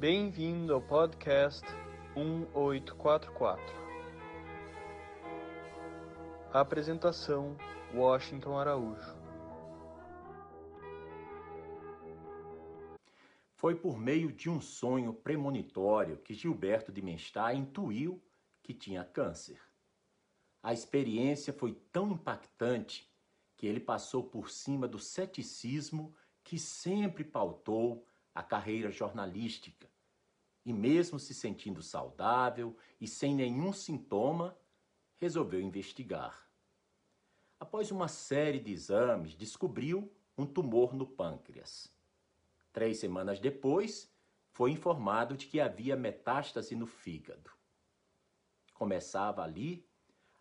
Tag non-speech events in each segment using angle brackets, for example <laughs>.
Bem-vindo ao podcast 1844. Apresentação: Washington Araújo. Foi por meio de um sonho premonitório que Gilberto de Menstá intuiu que tinha câncer. A experiência foi tão impactante que ele passou por cima do ceticismo que sempre pautou a carreira jornalística. E mesmo se sentindo saudável e sem nenhum sintoma, resolveu investigar. Após uma série de exames, descobriu um tumor no pâncreas. Três semanas depois, foi informado de que havia metástase no fígado. Começava ali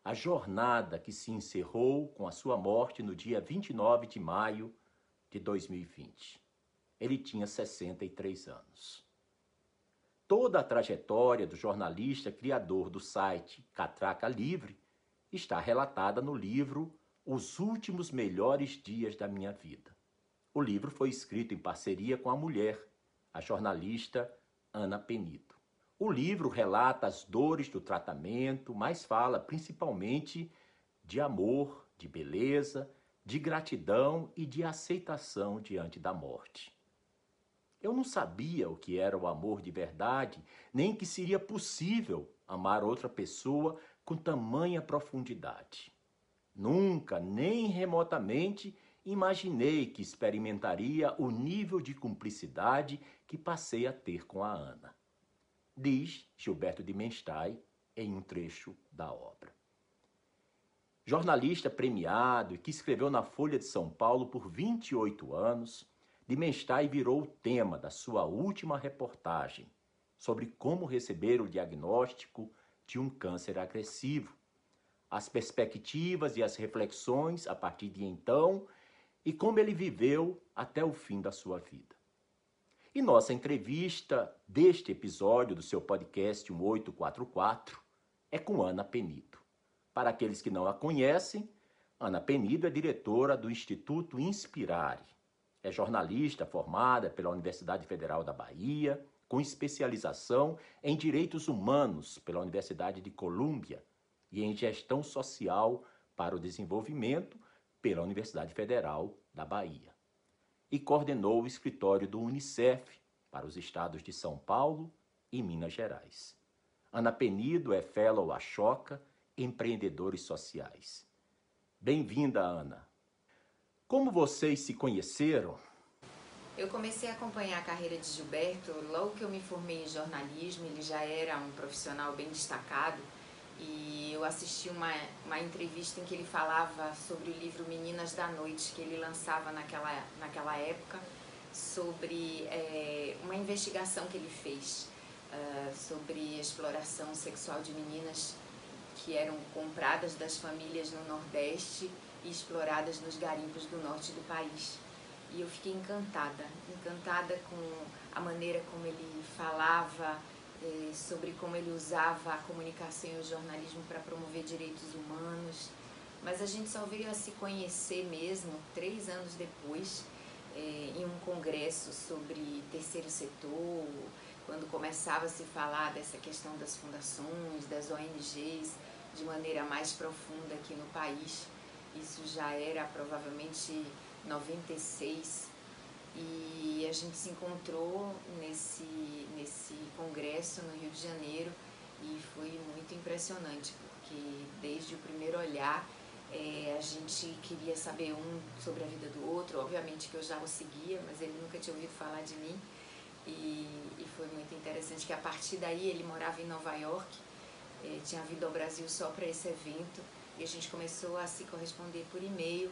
a jornada que se encerrou com a sua morte no dia 29 de maio de 2020. Ele tinha 63 anos. Toda a trajetória do jornalista criador do site Catraca Livre está relatada no livro Os Últimos Melhores Dias da Minha Vida. O livro foi escrito em parceria com a mulher, a jornalista Ana Penido. O livro relata as dores do tratamento, mas fala principalmente de amor, de beleza, de gratidão e de aceitação diante da morte. Eu não sabia o que era o amor de verdade, nem que seria possível amar outra pessoa com tamanha profundidade. Nunca, nem remotamente, imaginei que experimentaria o nível de cumplicidade que passei a ter com a Ana. Diz Gilberto de Menstein em um trecho da obra. Jornalista premiado e que escreveu na Folha de São Paulo por 28 anos, Dimenstein virou o tema da sua última reportagem sobre como receber o diagnóstico de um câncer agressivo, as perspectivas e as reflexões a partir de então e como ele viveu até o fim da sua vida. E nossa entrevista deste episódio do seu podcast 1844 é com Ana Penido. Para aqueles que não a conhecem, Ana Penido é diretora do Instituto Inspirare. É jornalista formada pela Universidade Federal da Bahia, com especialização em direitos humanos pela Universidade de Colômbia e em gestão social para o desenvolvimento pela Universidade Federal da Bahia. E coordenou o escritório do Unicef para os estados de São Paulo e Minas Gerais. Ana Penido é fellow Choca empreendedores sociais. Bem-vinda, Ana. Como vocês se conheceram? Eu comecei a acompanhar a carreira de Gilberto logo que eu me formei em jornalismo. Ele já era um profissional bem destacado e eu assisti uma, uma entrevista em que ele falava sobre o livro Meninas da Noite, que ele lançava naquela, naquela época, sobre é, uma investigação que ele fez uh, sobre exploração sexual de meninas que eram compradas das famílias no Nordeste e exploradas nos garimpos do norte do país. E eu fiquei encantada, encantada com a maneira como ele falava eh, sobre como ele usava a comunicação e o jornalismo para promover direitos humanos. Mas a gente só veio a se conhecer mesmo três anos depois, eh, em um congresso sobre terceiro setor, quando começava a se falar dessa questão das fundações, das ONGs de maneira mais profunda aqui no país. Isso já era provavelmente 96 e a gente se encontrou nesse, nesse congresso no Rio de Janeiro e foi muito impressionante porque desde o primeiro olhar é, a gente queria saber um sobre a vida do outro, obviamente que eu já o seguia, mas ele nunca tinha ouvido falar de mim. E, e foi muito interessante que a partir daí ele morava em Nova York é, tinha vindo ao Brasil só para esse evento e a gente começou a se corresponder por e-mail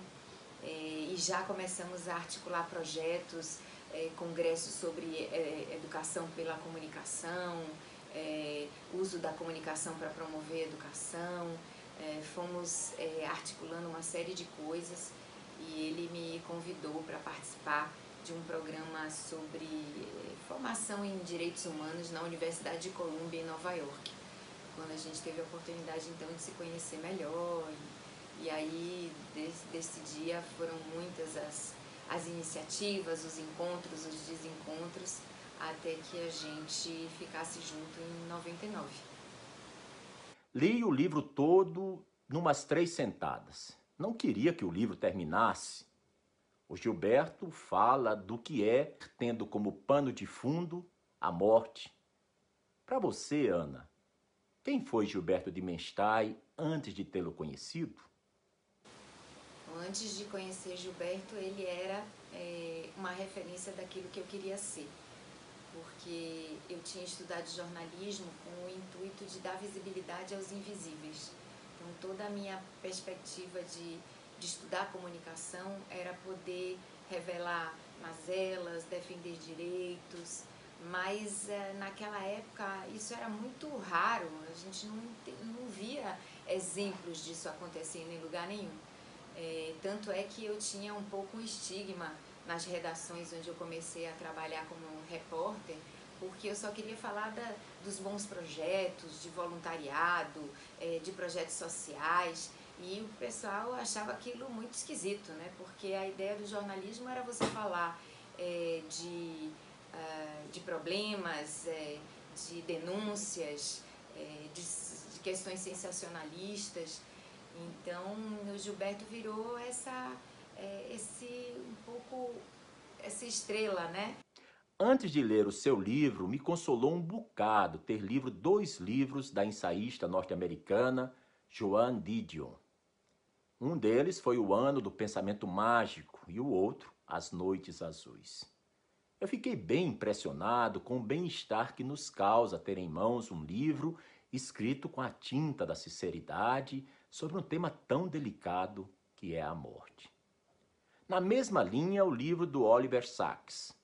é, e já começamos a articular projetos, é, congressos sobre educação pela comunicação, uso da comunicação para promover a educação, fomos articulando uma série de coisas e ele me convidou para participar de um programa sobre formação em direitos humanos na Universidade de Colômbia em Nova York quando a gente teve a oportunidade então de se conhecer melhor. E, e aí, desse, dia, foram muitas as, as iniciativas, os encontros, os desencontros, até que a gente ficasse junto em 99. Li o livro todo numas três sentadas. Não queria que o livro terminasse. O Gilberto fala do que é tendo como pano de fundo a morte. Para você, Ana, quem foi Gilberto de Menstein antes de tê-lo conhecido? Antes de conhecer Gilberto, ele era é, uma referência daquilo que eu queria ser porque eu tinha estudado jornalismo com o intuito de dar visibilidade aos invisíveis. Então, toda a minha perspectiva de, de estudar comunicação era poder revelar mazelas, defender direitos, mas é, naquela época isso era muito raro, a gente não, não via exemplos disso acontecendo em lugar nenhum. É, tanto é que eu tinha um pouco um estigma nas redações onde eu comecei a trabalhar como repórter, porque eu só queria falar da, dos bons projetos, de voluntariado, é, de projetos sociais, e o pessoal achava aquilo muito esquisito, né? porque a ideia do jornalismo era você falar é, de, de problemas, é, de denúncias, de, de questões sensacionalistas. Então, o Gilberto virou essa é, esse um pouco essa estrela, né? Antes de ler o seu livro, me consolou um bocado ter lido dois livros da ensaísta norte-americana Joan Didion. Um deles foi O Ano do Pensamento Mágico e o outro, As Noites Azuis. Eu fiquei bem impressionado com o bem-estar que nos causa ter em mãos um livro escrito com a tinta da sinceridade sobre um tema tão delicado que é a morte. Na mesma linha, o livro do Oliver Sacks.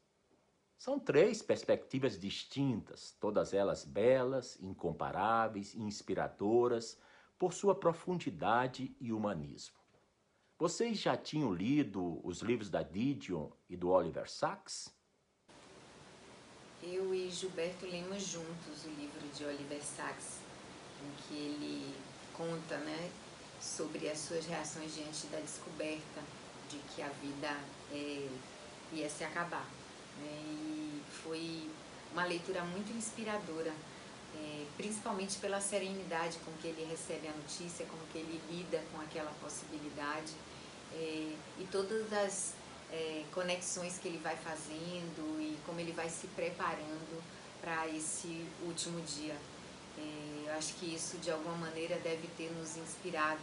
São três perspectivas distintas, todas elas belas, incomparáveis inspiradoras por sua profundidade e humanismo. Vocês já tinham lido os livros da Didion e do Oliver Sacks? Eu e Gilberto lemos juntos o livro de Oliver Sacks, em que ele conta né, sobre as suas reações diante da descoberta de que a vida é, ia se acabar. Né? E foi uma leitura muito inspiradora, é, principalmente pela serenidade com que ele recebe a notícia, como que ele lida com aquela possibilidade é, e todas as é, conexões que ele vai fazendo e como ele vai se preparando para esse último dia. É, eu acho que isso de alguma maneira deve ter nos inspirado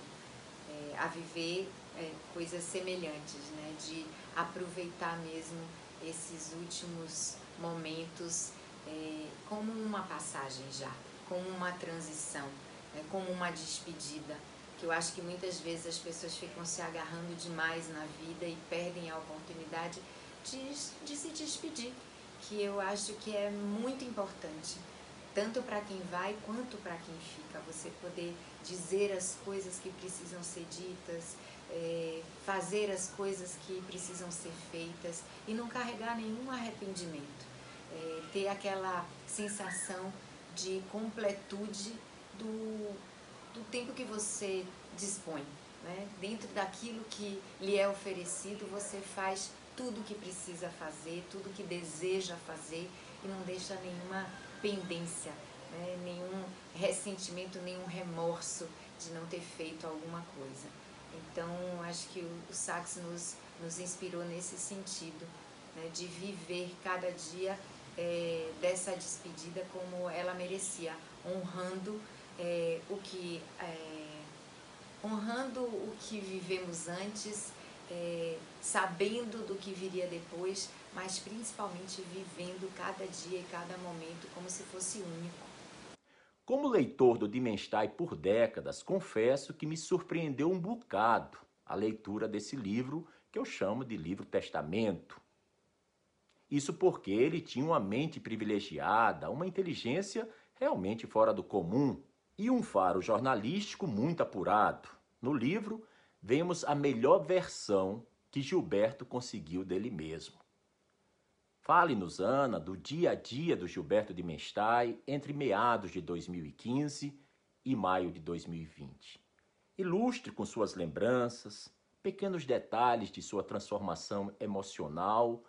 é, a viver é, coisas semelhantes, né? de aproveitar mesmo esses últimos momentos é, como uma passagem já, como uma transição, é, como uma despedida. Que eu acho que muitas vezes as pessoas ficam se agarrando demais na vida e perdem a oportunidade de, de se despedir, que eu acho que é muito importante tanto para quem vai quanto para quem fica. Você poder dizer as coisas que precisam ser ditas, é, fazer as coisas que precisam ser feitas e não carregar nenhum arrependimento. É, ter aquela sensação de completude do, do tempo que você dispõe. Né? Dentro daquilo que lhe é oferecido, você faz tudo o que precisa fazer, tudo o que deseja fazer e não deixa nenhuma pendência, né? nenhum ressentimento, nenhum remorso de não ter feito alguma coisa. Então, acho que o, Sax nos, nos inspirou nesse sentido, né? de viver cada dia é, dessa despedida como ela merecia, honrando é, o que é, honrando o que vivemos antes, é, sabendo do que viria depois, mas principalmente vivendo cada dia e cada momento como se fosse único. Como leitor do Dimenstein por décadas, confesso que me surpreendeu um bocado a leitura desse livro que eu chamo de livro testamento. Isso porque ele tinha uma mente privilegiada, uma inteligência realmente fora do comum e um faro jornalístico muito apurado. No livro, vemos a melhor versão que Gilberto conseguiu dele mesmo. Fale-nos, Ana, do dia a dia do Gilberto de Menstein entre meados de 2015 e maio de 2020. Ilustre com suas lembranças, pequenos detalhes de sua transformação emocional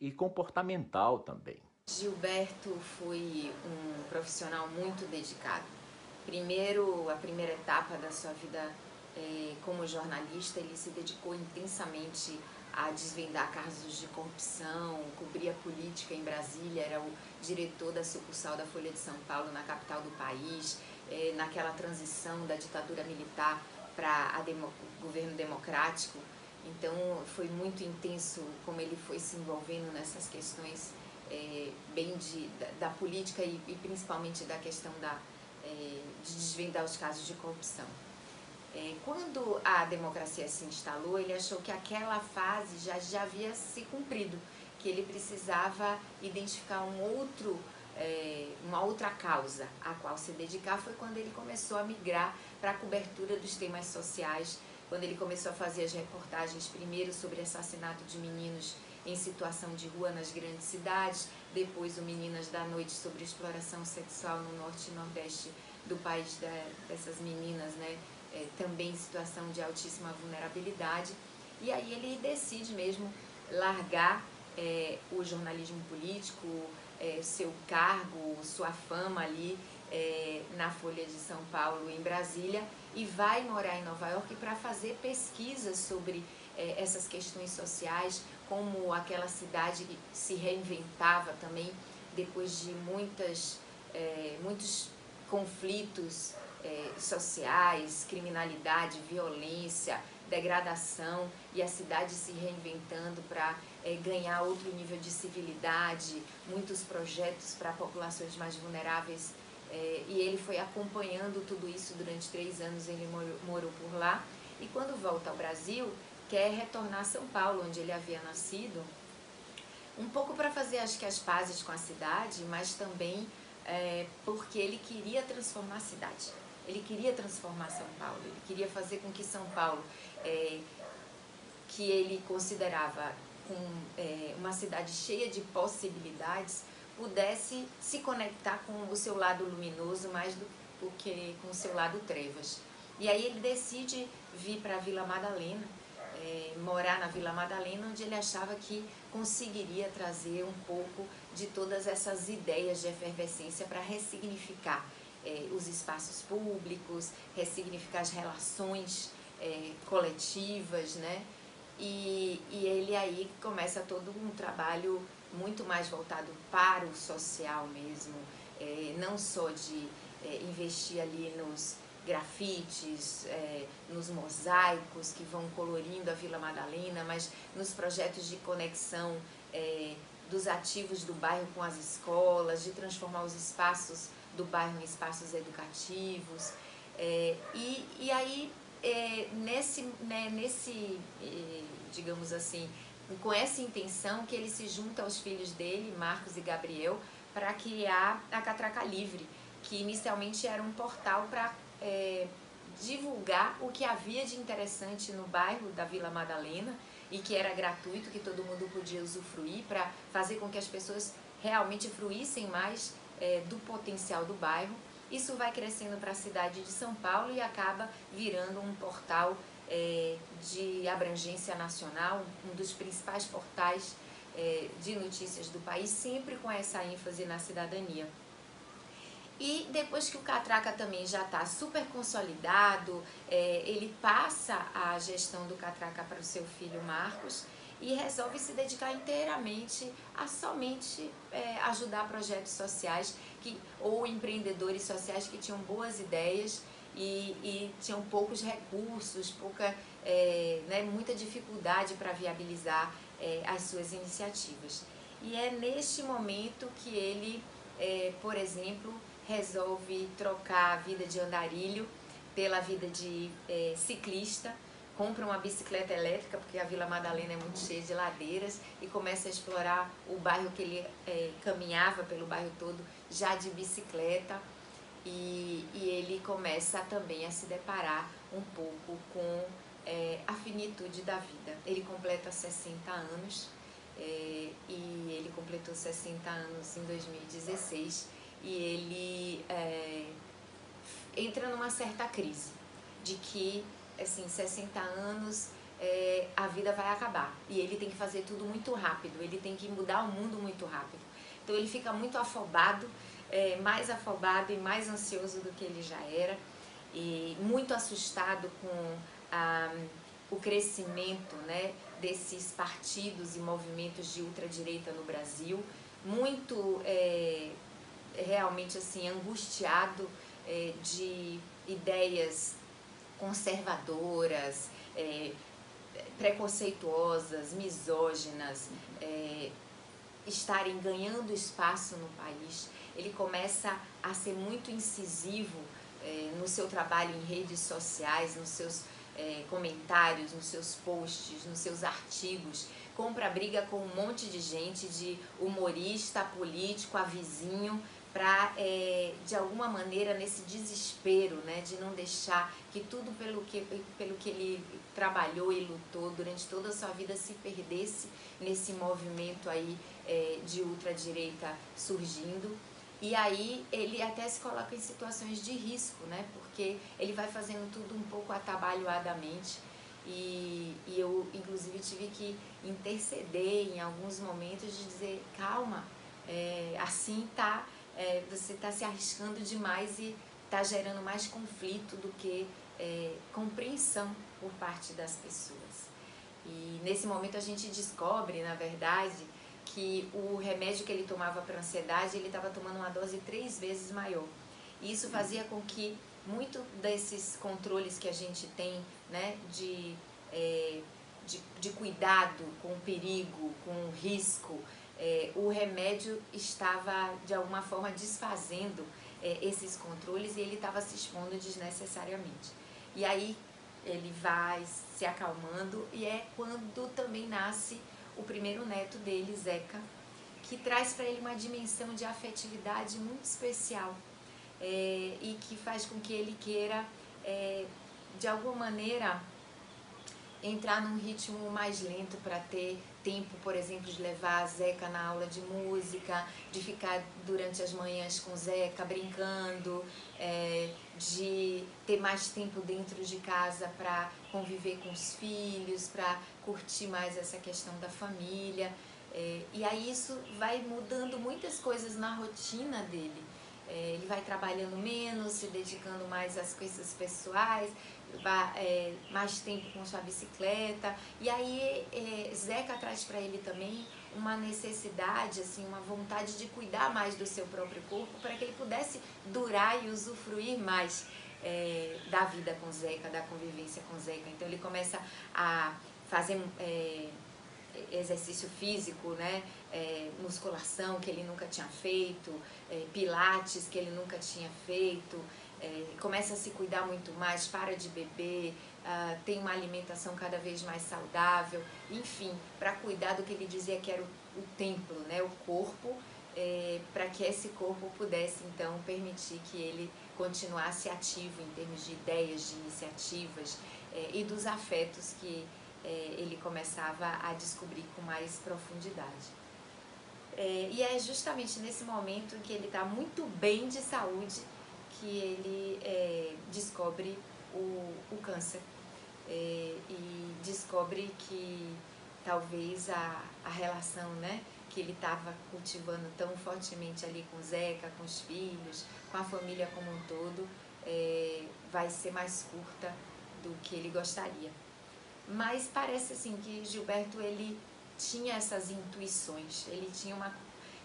e comportamental também. Gilberto foi um profissional muito dedicado. Primeiro, a primeira etapa da sua vida é, como jornalista, ele se dedicou intensamente a desvendar casos de corrupção, cobrir a política em Brasília, era o diretor da sucursal da Folha de São Paulo na capital do país, é, naquela transição da ditadura militar para o demo, governo democrático. Então foi muito intenso como ele foi se envolvendo nessas questões é, bem de, da, da política e, e, principalmente da questão da, de desvendar os casos de corrupção. É, quando a democracia se instalou, ele achou que aquela fase já, já havia se cumprido, que ele precisava identificar um outro, é, uma outra causa a qual se dedicar. Foi quando ele começou a migrar para a cobertura dos temas sociais, quando ele começou a fazer as reportagens primeiro sobre assassinato de meninos em situação de rua nas grandes cidades, depois o Meninas da Noite sobre exploração sexual no norte e nordeste do país da, dessas meninas, né? É, também em situação de altíssima vulnerabilidade. E aí ele decide mesmo largar é, o jornalismo político, é, seu cargo, sua fama ali é, na Folha de São Paulo, em Brasília, e vai morar em Nova York para fazer pesquisas sobre é, essas questões sociais, como aquela cidade se reinventava também depois de muitas, é, muitos conflitos é, sociais, criminalidade, violência, degradação e a cidade se reinventando para é, ganhar outro nível de civilidade, muitos projetos para populações mais vulneráveis. É, e ele foi acompanhando tudo isso durante três anos, ele morou, morou por lá. E quando volta ao Brasil, quer retornar a São Paulo, onde ele havia nascido, um pouco para fazer acho que as pazes com a cidade, mas também é, porque ele queria transformar a cidade. Ele queria transformar São Paulo, ele queria fazer com que São Paulo, é, que ele considerava é, uma cidade cheia de possibilidades, pudesse se conectar com o seu lado luminoso mais do que com o seu lado trevas. E aí ele decide vir para a Vila Madalena, é, morar na Vila Madalena, onde ele achava que conseguiria trazer um pouco de todas essas ideias de efervescência para ressignificar é, os espaços públicos, ressignificar as relações é, coletivas, né? E, e ele aí começa todo um trabalho muito mais voltado para o social mesmo, é, não só de é, investir ali nos grafites, é, nos mosaicos que vão colorindo a Vila Madalena, mas nos projetos de conexão é, dos ativos do bairro com as escolas, de transformar os espaços do bairro em espaços educativos. É, e, e aí, é, nesse, né, nesse é, digamos assim, com essa intenção que ele se junta aos filhos dele, Marcos e Gabriel, para criar a Catraca Livre, que inicialmente era um portal para é, divulgar o que havia de interessante no bairro da Vila Madalena e que era gratuito, que todo mundo podia usufruir para fazer com que as pessoas realmente fruíssem mais é, do potencial do bairro. Isso vai crescendo para a cidade de São Paulo e acaba virando um portal é, de abrangência nacional, um dos principais portais é, de notícias do país, sempre com essa ênfase na cidadania. E depois que o Catraca também já está super consolidado, é, ele passa a gestão do Catraca para o seu filho Marcos e resolve se dedicar inteiramente a somente é, ajudar projetos sociais que, ou empreendedores sociais que tinham boas ideias e, e tinham poucos recursos, pouca, é, né, muita dificuldade para viabilizar é, as suas iniciativas. E é neste momento que ele, é, por exemplo, resolve trocar a vida de andarilho pela vida de é, ciclista, compra uma bicicleta elétrica, porque a Vila Madalena é muito cheia de ladeiras, e começa a explorar o bairro que ele é, caminhava pelo bairro todo já de bicicleta. E, e ele começa também a se deparar um pouco com é, a finitude da vida. Ele completa 60 anos é, e ele completou 60 anos em 2016 e ele é, entra numa certa crise de que, assim, 60 anos é, a vida vai acabar. E ele tem que fazer tudo muito rápido, ele tem que mudar o mundo muito rápido. Então ele fica muito afobado, é, mais afobado e mais ansioso do que ele já era, e muito assustado com a, o crescimento né, desses partidos e movimentos de ultradireita no Brasil, muito é, realmente assim angustiado é, de ideias conservadoras, é, preconceituosas, misóginas, é, estarem ganhando espaço no país. Ele começa a ser muito incisivo é, no seu trabalho em redes sociais, nos seus é, comentários, nos seus posts, nos seus artigos. Compra briga com um monte de gente, de humorista, político, a vizinho, para, é, de alguma maneira, nesse desespero, né, de não deixar que tudo pelo que, pelo que ele trabalhou e lutou durante toda a sua vida se perdesse nesse movimento aí é, de ultradireita surgindo. E aí ele até se coloca em situações de risco, né, porque ele vai fazendo tudo um pouco atabalhoadamente. E, e eu, inclusive, tive que interceder em alguns momentos de dizer: calma, é, assim tá é, você está se arriscando demais e está gerando mais conflito do que é, compreensão por parte das pessoas. E nesse momento a gente descobre, na verdade, que o remédio que ele tomava para ansiedade, ele estava tomando uma dose três vezes maior. E isso fazia com que muito desses controles que a gente tem, né, de, é, de, de cuidado com o perigo, com o risco, é, o remédio estava de alguma forma desfazendo é, esses controles e ele estava se expondo desnecessariamente. E aí ele vai se acalmando e é quando também nasce o primeiro neto dele, Zeca, que traz para ele uma dimensão de afetividade muito especial é, e que faz com que ele queira, é, de alguma maneira, entrar num ritmo mais lento para ter tempo, por exemplo, de levar a Zeca na aula de música, de ficar durante as manhãs com Zeca brincando, é, de ter mais tempo dentro de casa para conviver com os filhos, para curtir mais essa questão da família. É, e aí isso vai mudando muitas coisas na rotina dele. É, ele vai trabalhando menos, se dedicando mais às coisas pessoais, é, mais tempo com sua bicicleta. E aí é, Zeca traz para ele também uma necessidade, assim, uma vontade de cuidar mais do seu próprio corpo para que ele pudesse durar e usufruir mais é, da vida com Zeca, da convivência com Zeca. Então ele começa a fazer é, exercício físico, né? É, musculação que ele nunca tinha feito, é, pilates que ele nunca tinha feito, é, começa a se cuidar muito mais, para de beber, uh, tem uma alimentação cada vez mais saudável, enfim, para cuidar do que ele dizia que era o, o templo, né, o corpo, é, para que esse corpo pudesse então permitir que ele continuasse ativo em termos de ideias, de iniciativas é, e dos afetos que é, ele começava a descobrir com mais profundidade. É, e é justamente nesse momento em que ele está muito bem de saúde que ele é, descobre o, o câncer é, e descobre que talvez a, a relação né, que ele estava cultivando tão fortemente ali com Zeca, com os filhos, com a família como um todo, é, vai ser mais curta do que ele gostaria. Mas parece assim que Gilberto ele tinha essas intuições, ele tinha uma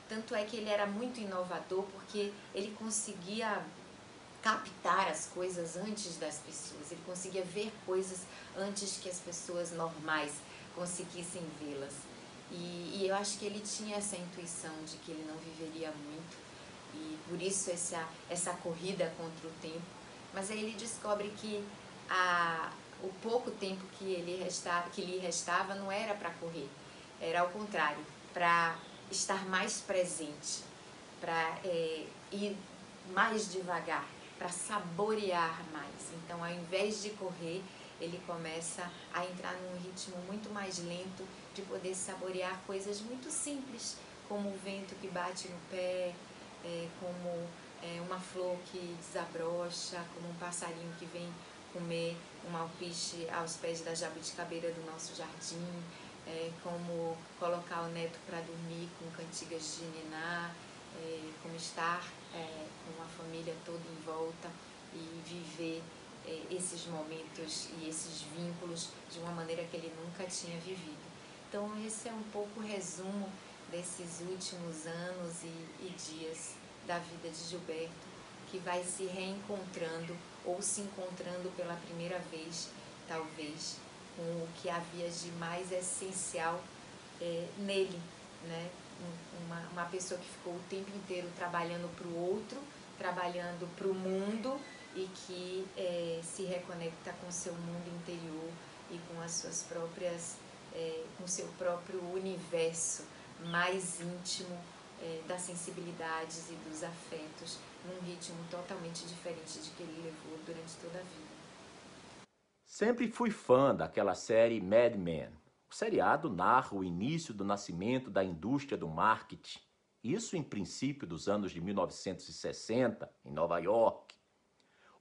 tanto é que ele era muito inovador porque ele conseguia captar as coisas antes das pessoas, ele conseguia ver coisas antes que as pessoas normais conseguissem vê-las. E, e, eu acho que ele tinha essa intuição de que ele não viveria muito e por isso essa, essa corrida contra o tempo. Mas aí ele descobre que a, o pouco tempo que, ele resta, que lhe restava não era para correr, era ao contrário, para estar mais presente, para é, ir mais devagar, para saborear mais. Então, ao invés de correr, ele começa a entrar num ritmo muito mais lento de poder saborear coisas muito simples, como o vento que bate no pé, é, como é, uma flor que desabrocha, como um passarinho que vem comer um alpiche aos pés da jabuticabeira do nosso jardim, é, como colocar o neto para dormir com cantigas de niná, é, como estar é, com a família toda em volta e viver é, esses momentos e esses vínculos de uma maneira que ele nunca tinha vivido. Então, esse é um pouco o resumo desses últimos anos e, e dias da vida de Gilberto, que vai se reencontrando ou se encontrando pela primeira vez, talvez, com o que havia de mais essencial é, nele, né? Uma, uma pessoa que ficou o tempo inteiro trabalhando para o outro, trabalhando para o mundo e que é, se reconecta com seu mundo interior e com as suas próprias, é, com seu próprio universo mais íntimo é, das sensibilidades e dos afetos num ritmo totalmente diferente de que ele levou durante toda a vida. Sempre fui fã daquela série Mad Men. O seriado narra o início do nascimento da indústria do marketing, isso em princípio dos anos de 1960, em Nova York.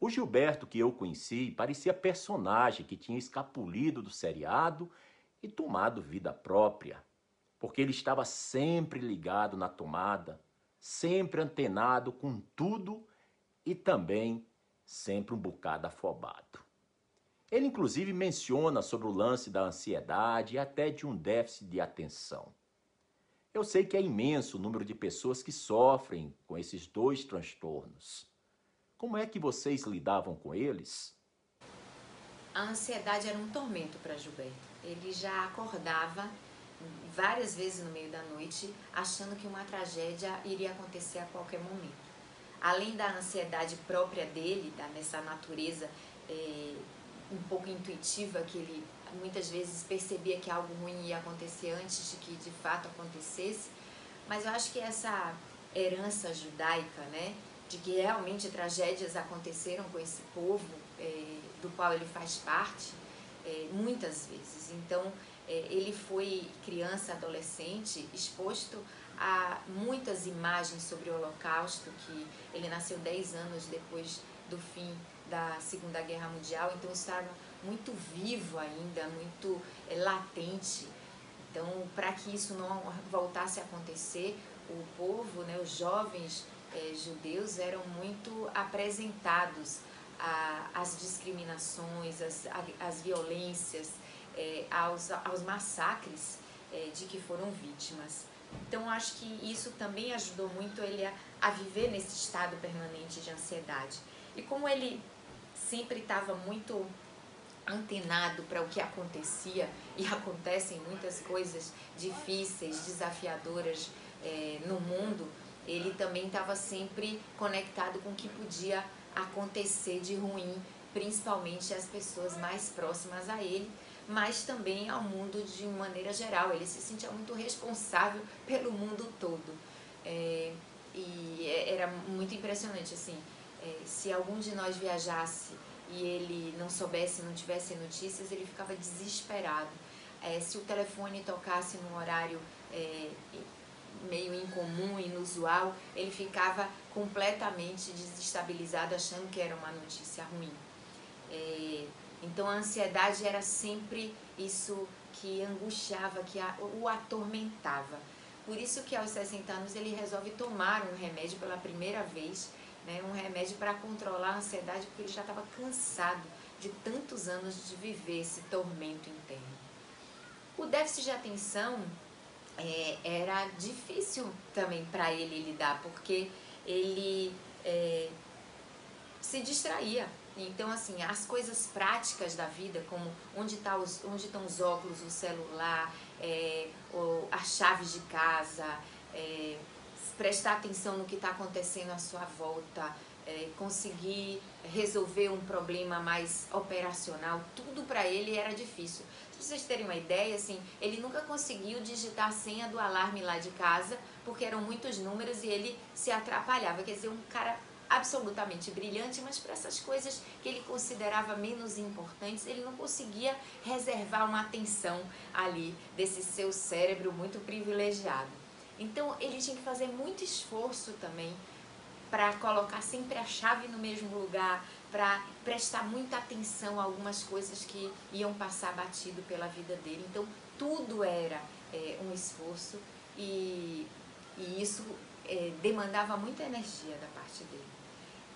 O Gilberto que eu conheci parecia personagem que tinha escapulido do seriado e tomado vida própria, porque ele estava sempre ligado na tomada, sempre antenado com tudo e também sempre um bocado afobado. Ele, inclusive, menciona sobre o lance da ansiedade e até de um déficit de atenção. Eu sei que é imenso o número de pessoas que sofrem com esses dois transtornos. Como é que vocês lidavam com eles? A ansiedade era um tormento para Gilberto. Ele já acordava várias vezes no meio da noite, achando que uma tragédia iria acontecer a qualquer momento. Além da ansiedade própria dele, nessa natureza é, um pouco intuitiva, que ele muitas vezes percebia que algo ruim ia acontecer antes de que de fato acontecesse, mas eu acho que essa herança judaica, né, de que realmente tragédias aconteceram com esse povo é, do qual ele faz parte, é, muitas vezes. Então, é, ele foi criança, adolescente, exposto a muitas imagens sobre o Holocausto, que ele nasceu 10 anos depois do fim da Segunda Guerra Mundial, então estava muito vivo ainda, muito é, latente. Então, para que isso não voltasse a acontecer, o povo, né, os jovens é, judeus eram muito apresentados às discriminações, às, violências, é, aos, aos massacres é, de que foram vítimas. Então, acho que isso também ajudou muito ele a, a viver nesse estado permanente de ansiedade. E como ele sempre estava muito antenado para o que acontecia, e acontecem muitas coisas difíceis, desafiadoras é, no mundo, ele também estava sempre conectado com o que podia acontecer de ruim, principalmente as pessoas mais próximas a ele mas também ao mundo de maneira geral. Ele se sentia muito responsável pelo mundo todo. É, e é, era muito impressionante, assim, é, se algum de nós viajasse e ele não soubesse, não tivesse notícias, ele ficava desesperado. É, se o telefone tocasse num horário é, meio incomum, inusual, ele ficava completamente desestabilizado, achando que era uma notícia ruim. É, então a ansiedade era sempre isso que angustiava, que o atormentava. Por isso que aos 60 anos ele resolve tomar um remédio pela primeira vez, né, um remédio para controlar a ansiedade, porque ele já estava cansado de tantos anos de viver esse tormento interno. O déficit de atenção é, era difícil também para ele lidar, porque ele é, se distraía então, assim, as coisas práticas da vida, como onde, tá os, onde estão os óculos, o celular, é, o, as chaves de casa, é, prestar atenção no que está acontecendo à sua volta, é, conseguir resolver um problema mais operacional, tudo para ele era difícil. Se vocês terem uma ideia, assim, ele nunca conseguiu digitar a senha do alarme lá de casa, porque eram muitos números e ele se atrapalhava. Quer dizer, um cara absolutamente brilhante, mas para essas coisas que ele considerava menos importantes, ele não conseguia reservar uma atenção ali desse seu cérebro muito privilegiado. Então ele tinha que fazer muito esforço também para colocar sempre a chave no mesmo lugar, para prestar muita atenção a algumas coisas que iam passar batido pela vida dele. Então tudo era é, um esforço e, e isso é, demandava muita energia da parte dele.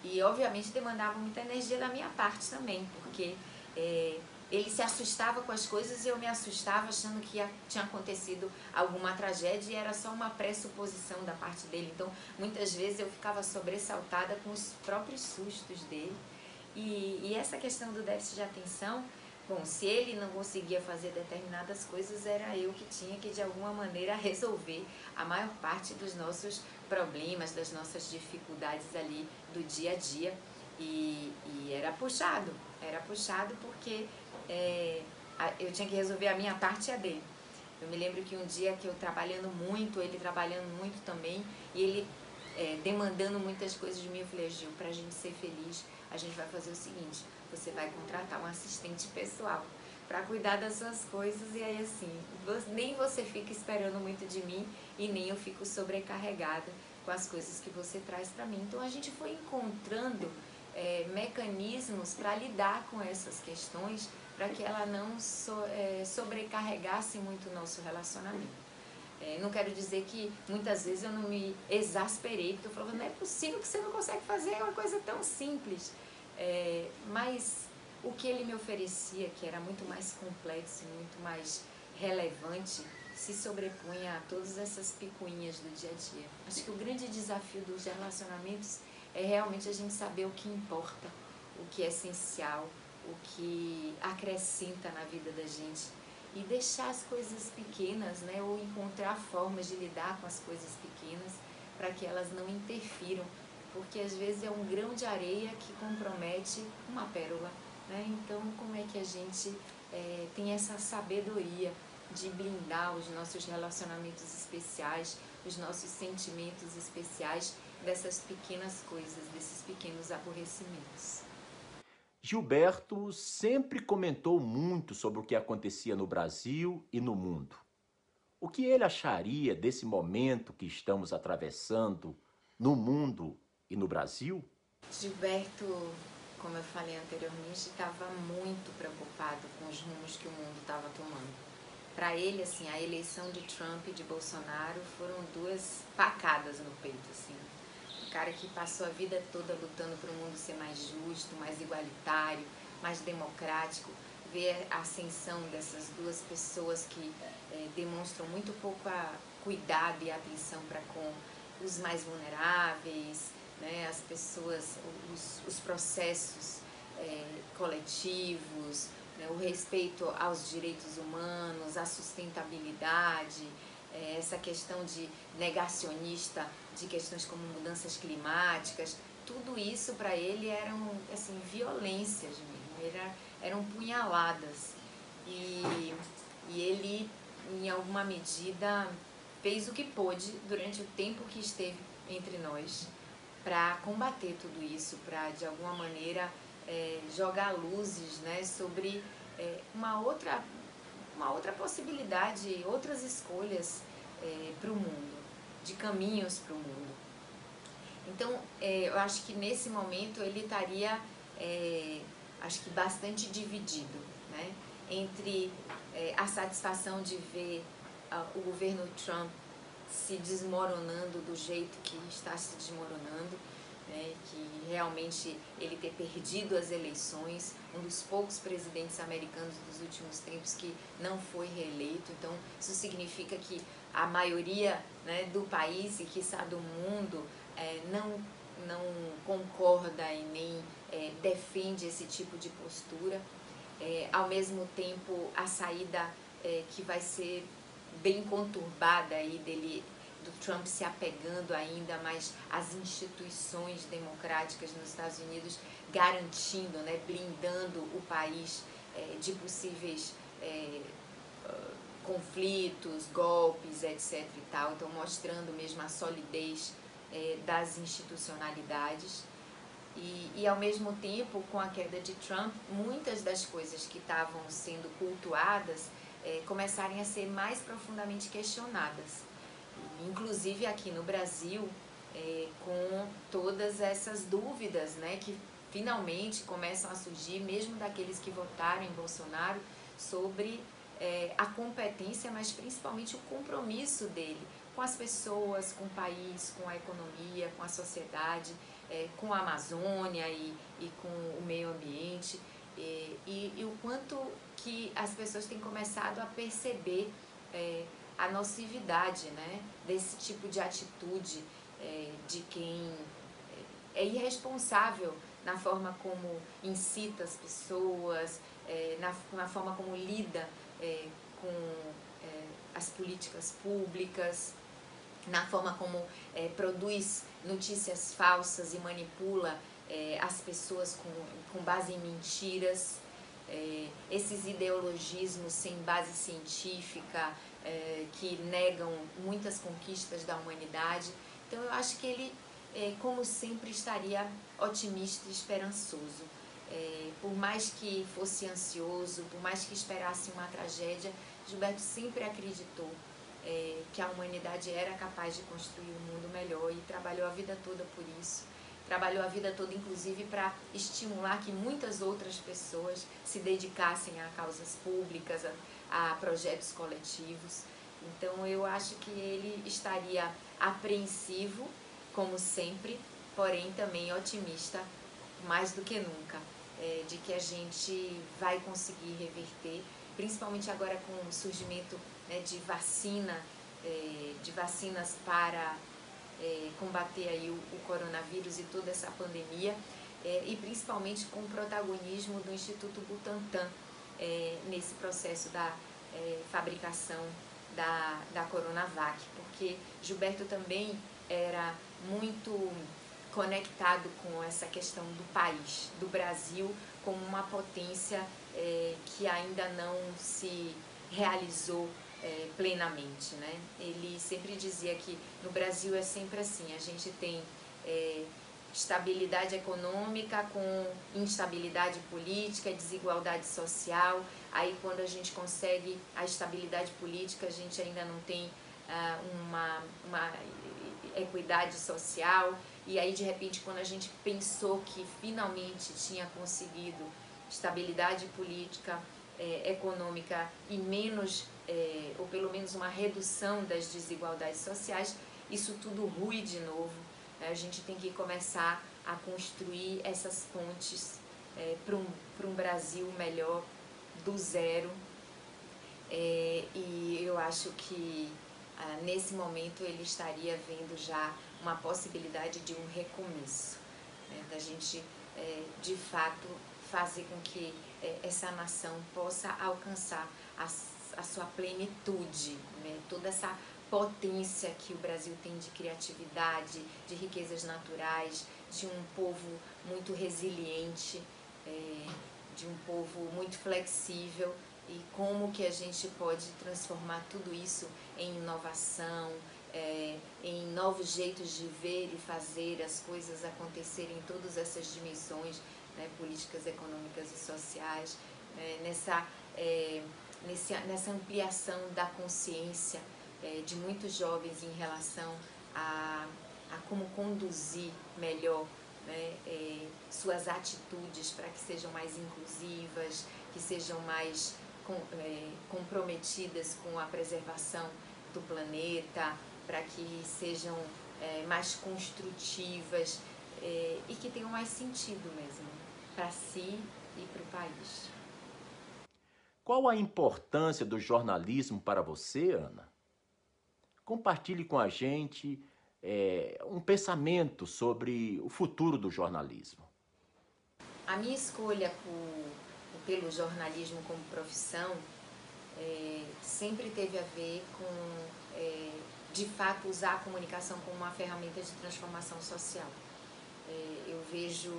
E obviamente demandava muita energia da minha parte também, porque é, ele se assustava com as coisas e eu me assustava achando que tinha acontecido alguma tragédia e era só uma pressuposição da parte dele. Então, muitas vezes eu ficava sobressaltada com os próprios sustos dele. E, e essa questão do déficit de atenção, bom, se ele não conseguia fazer determinadas coisas, era eu que tinha que de alguma maneira <laughs> resolver a maior parte dos nossos problemas, das nossas dificuldades ali do dia a dia. E, e era puxado, era puxado porque é, eu tinha que resolver a minha parte e a dele. Eu me lembro que um dia que eu trabalhando muito, ele trabalhando muito também, e ele é, demandando muitas coisas de mim, eu falei, Gil, pra gente ser feliz, a gente vai fazer o seguinte, você vai contratar um assistente pessoal para cuidar das suas coisas e aí assim, nem você fica esperando muito de mim e nem eu fico sobrecarregada com as coisas que você traz para mim. Então a gente foi encontrando é, mecanismos para lidar com essas questões para que ela não so, é, sobrecarregasse muito o nosso relacionamento. É, não quero dizer que muitas vezes eu não me exasperei, porque eu falava, não é possível que você não consegue fazer uma coisa tão simples. É, mas o que ele me oferecia, que era muito mais complexo, muito mais relevante, se sobrepunha a todas essas picuinhas do dia a dia. Acho que o grande desafio dos relacionamentos é realmente a gente saber o que importa, o que é essencial, o que acrescenta na vida da gente e deixar as coisas pequenas, né, ou encontrar formas de lidar com as coisas pequenas para que elas não interfiram, porque às vezes é um grão de areia que compromete uma pérola, né? Então, como é que a gente é, tem essa sabedoria de blindar os nossos relacionamentos especiais, os nossos sentimentos especiais dessas pequenas coisas, desses pequenos aborrecimentos? Gilberto sempre comentou muito sobre o que acontecia no Brasil e no mundo. O que ele acharia desse momento que estamos atravessando no mundo e no Brasil? Gilberto, como eu falei anteriormente, estava muito preocupado com os rumos que o mundo estava tomando. Para ele, assim, a eleição de Trump e de Bolsonaro foram duas pacadas no peito, assim cara que passou a vida toda lutando para o mundo ser mais justo, mais igualitário, mais democrático, ver a ascensão dessas duas pessoas que é, demonstram muito pouco a cuidado e atenção para com os mais vulneráveis, né, as pessoas, os, os processos é, coletivos, né, o respeito aos direitos humanos, a sustentabilidade, é, essa questão de negacionista de questões como mudanças climáticas, tudo isso para ele eram assim, violências mesmo, era, eram punhaladas. E, e ele, em alguma medida, fez o que pôde durante o tempo que esteve entre nós para combater tudo isso, para de alguma maneira é, jogar luzes né, sobre é, uma outra uma outra possibilidade, outras escolhas é, para o mundo, de caminhos para o mundo. Então, é, eu acho que nesse momento ele estaria, é, acho que bastante dividido, né? Entre é, a satisfação de ver uh, o governo Trump se desmoronando do jeito que está se desmoronando, né, que realmente ele ter perdido as eleições, um dos poucos presidentes americanos dos últimos tempos que não foi reeleito. Então, isso significa que a maioria né, do país e, quiçá, do mundo é, não, não concorda e nem é, defende esse tipo de postura. É, ao mesmo tempo, a saída é, que vai ser bem conturbada aí dele do Trump se apegando ainda mais às instituições democráticas nos Estados Unidos, garantindo, né, blindando o país é, de possíveis é, conflitos, golpes, etc. e tal. Então, mostrando mesmo a solidez é, das institucionalidades. E, e, ao mesmo tempo, com a queda de Trump, muitas das coisas que estavam sendo cultuadas é, começarem a ser mais profundamente questionadas inclusive aqui no Brasil, é, com todas essas dúvidas né, que finalmente começam a surgir, mesmo daqueles que votaram em Bolsonaro, sobre é, a competência, mas principalmente o compromisso dele com as pessoas, com o país, com a economia, com a sociedade, é, com a Amazônia e, e com o meio ambiente. E, e, e, o quanto que as pessoas têm começado a perceber é, a nocividade né, desse tipo de atitude é, de quem é irresponsável na forma como incita as pessoas, é, na, na, forma como lida é, com é, as políticas públicas, na forma como é, produz notícias falsas e manipula é, as pessoas com, com base em mentiras, é, esses ideologismos sem base científica que negam muitas conquistas da humanidade. Então eu acho que ele é, como sempre, estaria otimista e esperançoso. É, por mais que fosse ansioso, por mais que esperasse uma tragédia, Gilberto sempre acreditou é, que a humanidade era capaz de construir um mundo melhor e trabalhou a vida toda por isso. Trabalhou a vida toda, inclusive, para estimular que muitas outras pessoas se dedicassem a causas públicas, a, a projetos coletivos. Então, eu acho que ele estaria apreensivo como sempre, porém também otimista, mais do que nunca, é, de que a gente vai conseguir reverter, principalmente agora com o surgimento né, de vacina, é, de vacinas para é, combater aí o, o, coronavírus e toda essa pandemia, é, e principalmente com o protagonismo do Instituto Butantan é, nesse processo da é, fabricação da, da Coronavac, porque Gilberto também era muito conectado com essa questão do país, do Brasil como uma potência é, que ainda não se realizou é, plenamente. Né? Ele sempre dizia que no Brasil é sempre assim, a gente tem é, estabilidade econômica com instabilidade política, desigualdade social. Aí quando a gente consegue a estabilidade política, a gente ainda não tem ah, uma, uma equidade social. E aí, de repente, quando a gente pensou que finalmente tinha conseguido estabilidade política, é, econômica e menos, é, ou pelo menos uma redução das desigualdades sociais, isso tudo rui de novo. Né? A gente tem que começar a construir essas pontes é, para um, um Brasil melhor do zero. É, e eu acho que ah, nesse momento ele estaria vendo já uma possibilidade de um recomeço, né, da gente é, de fato fazer com que é, essa nação possa alcançar a, a sua plenitude, né, toda essa potência que o Brasil tem de criatividade, de riquezas naturais, de um povo muito resiliente, é, de um povo muito flexível. E como que a gente pode transformar tudo isso em inovação, é, em novos jeitos de ver e fazer as coisas acontecerem em todas essas dimensões, né, políticas, econômicas e sociais, é, nessa, nesse, nessa ampliação da consciência é, de muitos jovens em relação a, a como conduzir melhor né, é, suas atitudes para que sejam mais inclusivas, que sejam mais com, é, comprometidas com a preservação do planeta, para que sejam é, mais construtivas é, e que tenham mais sentido mesmo para si e para o país. Qual a importância do jornalismo para você, Ana? Compartilhe com a gente é, um pensamento sobre o futuro do jornalismo. A minha escolha por pelo jornalismo como profissão é, sempre teve a ver com, é, de fato, usar a comunicação como uma ferramenta de transformação social. É, eu vejo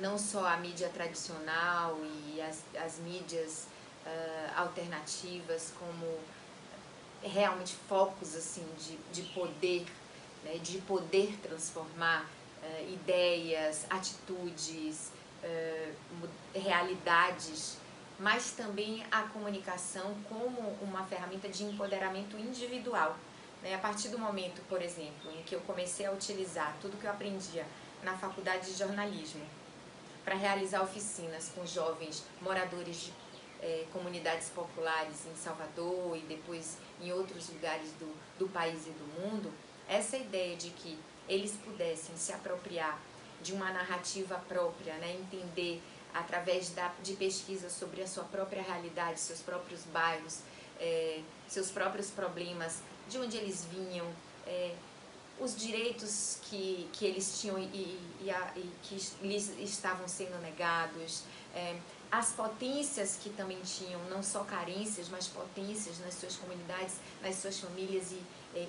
não só a mídia tradicional e as, as mídias uh, alternativas como realmente focos assim de, de poder, né, de poder transformar uh, ideias, atitudes, uh, realidades, mas também a comunicação como uma ferramenta de empoderamento individual. Né? A partir do momento, por exemplo, em que eu comecei a utilizar tudo que eu aprendia na faculdade de jornalismo para realizar oficinas com jovens moradores de é, comunidades populares em Salvador e depois em outros lugares do, do país e do mundo, essa ideia de que eles pudessem se apropriar de uma narrativa própria, né, entender através da, de pesquisa sobre a sua própria realidade, seus próprios bairros, é, seus próprios problemas, de onde eles vinham, é, os direitos que, que eles tinham e, e, a, e que lhes estavam sendo negados, é, as potências que também tinham, não só carências, mas potências nas suas comunidades, nas suas famílias e,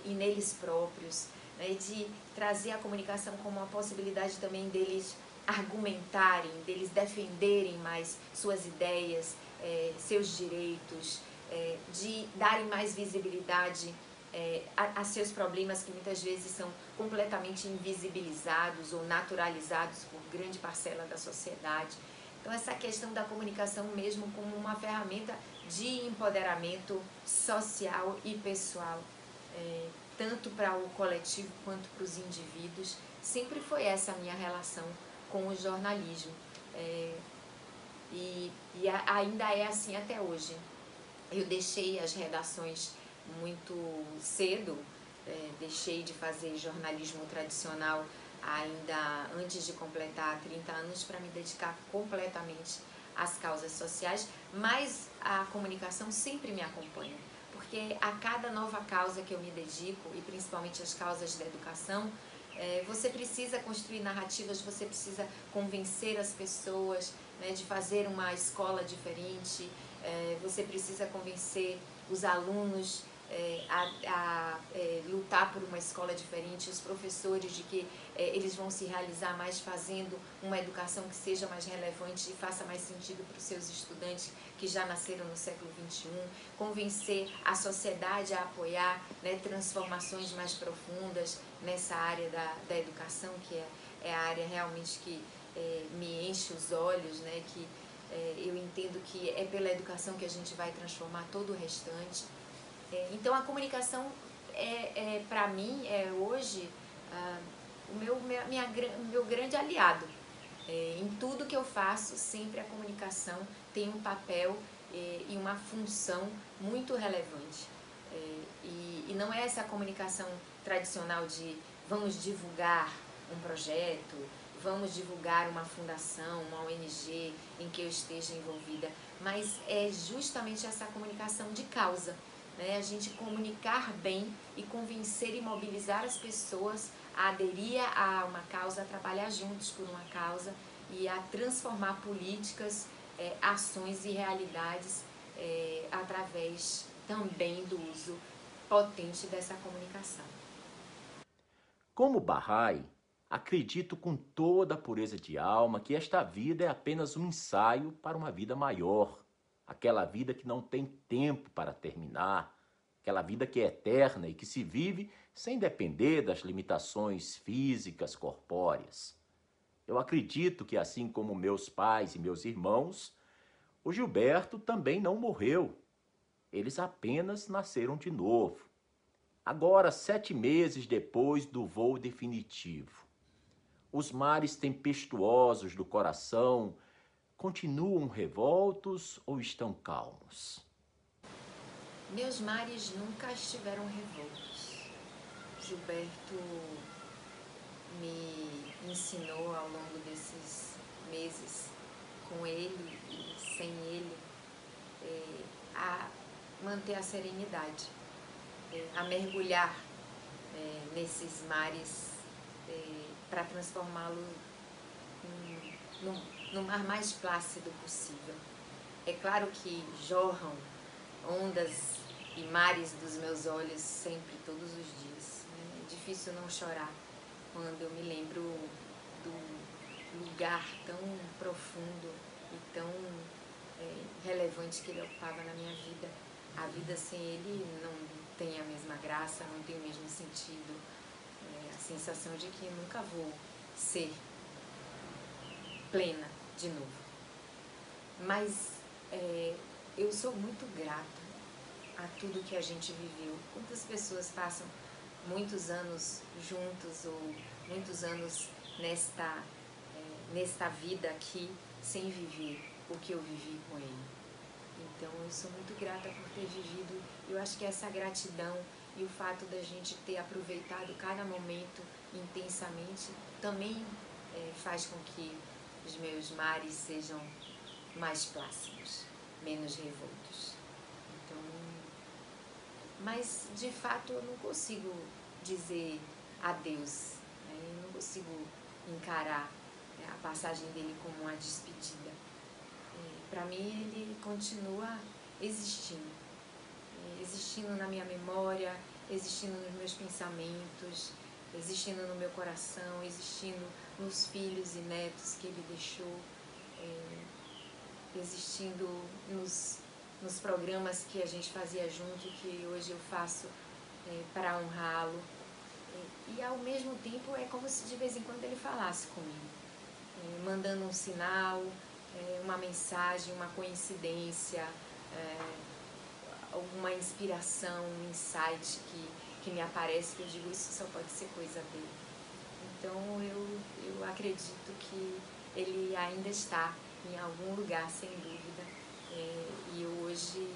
e neles próprios, né, de trazer a comunicação como uma possibilidade também deles argumentarem, deles defenderem mais suas ideias, é, seus direitos, é, de darem mais visibilidade é, a, a, seus problemas que muitas vezes são completamente invisibilizados ou naturalizados por grande parcela da sociedade. Então, essa questão da comunicação mesmo como uma ferramenta de empoderamento social e pessoal, é, tanto para o coletivo quanto para os indivíduos, sempre foi essa a minha relação com o jornalismo. É, e, e ainda é assim até hoje. Eu deixei as redações muito cedo, é, deixei de fazer jornalismo tradicional ainda antes de completar 30 anos para me dedicar completamente às causas sociais, mas a comunicação sempre me acompanha, porque a cada nova causa que eu me dedico, e principalmente as causas da educação, é, você precisa construir narrativas, você precisa convencer as pessoas né, de fazer uma escola diferente, é, você precisa convencer os alunos é, a, a é, lutar por uma escola diferente, os professores de que é, eles vão se realizar mais fazendo uma educação que seja mais relevante e faça mais sentido para os seus estudantes que já nasceram no século XXI, convencer a sociedade a apoiar né, transformações mais profundas nessa área da, da educação, que é, é a área realmente que é, me enche os olhos, né, que é, eu entendo que é pela educação que a gente vai transformar todo o restante. É, então a comunicação é, é para mim é hoje ah, o meu minha, minha, meu grande aliado. É, em tudo que eu faço sempre a comunicação tem um papel é, e uma função muito relevante. É, e, e não é essa comunicação tradicional de vamos divulgar um projeto, vamos divulgar uma fundação, uma ONG em que eu esteja envolvida, mas é justamente essa comunicação de causa né? a gente comunicar bem e convencer e mobilizar as pessoas a aderir a uma causa, a trabalhar juntos por uma causa e a transformar políticas, é, ações e realidades é, através também do uso potente dessa comunicação. Como Bahá'í, acredito com toda a pureza de alma que esta vida é apenas um ensaio para uma vida maior aquela vida que não tem tempo para terminar, aquela vida que é eterna e que se vive sem depender das limitações físicas corpóreas. Eu acredito que, assim como meus pais e meus irmãos, o Gilberto também não morreu. Eles apenas nasceram de novo. Agora, sete meses depois do voo definitivo. Os mares tempestuosos do coração continuam revoltos ou estão calmos? Meus mares nunca estiveram revoltos. Gilberto me ensinou ao longo desses meses, com ele e sem ele, é, a manter a serenidade, é, a mergulhar é, nesses mares para transformá-lo num no mar mais plácido possível. É claro que jorram ondas e mares dos meus olhos sempre, todos os dias. É difícil não chorar quando eu me lembro do lugar tão profundo e tão é, relevante que ele ocupava na minha vida. A vida sem ele não tem a mesma graça, não tem o mesmo sentido. É, a sensação de que nunca vou ser plena de novo. Mas é, eu sou muito grata a tudo que a gente viveu. Quantas pessoas passam muitos anos juntos ou muitos anos nesta, é, nesta vida aqui sem viver o que eu vivi com ele. Então eu sou muito grata por ter vivido. Eu acho que essa gratidão e o fato da gente ter aproveitado cada momento intensamente também é, faz com que os meus mares sejam mais plácidos, menos revoltos. Então, mas de fato eu não consigo dizer adeus, né? eu não consigo encarar né, a passagem dele como uma despedida. Para mim ele continua existindo, existindo na minha memória, existindo nos meus pensamentos, existindo no meu coração, existindo nos filhos e netos que ele deixou, é, existindo nos, nos programas que a gente fazia junto, que hoje eu faço é, para honrá-lo. É, e ao mesmo tempo é como se de vez em quando ele falasse comigo, é, mandando um sinal, é, uma mensagem, uma coincidência, é, alguma inspiração, um insight que, que me aparece, que eu digo, isso só pode ser coisa dele. Então eu, eu acredito que ele ainda está em algum lugar, sem dúvida. É, e eu hoje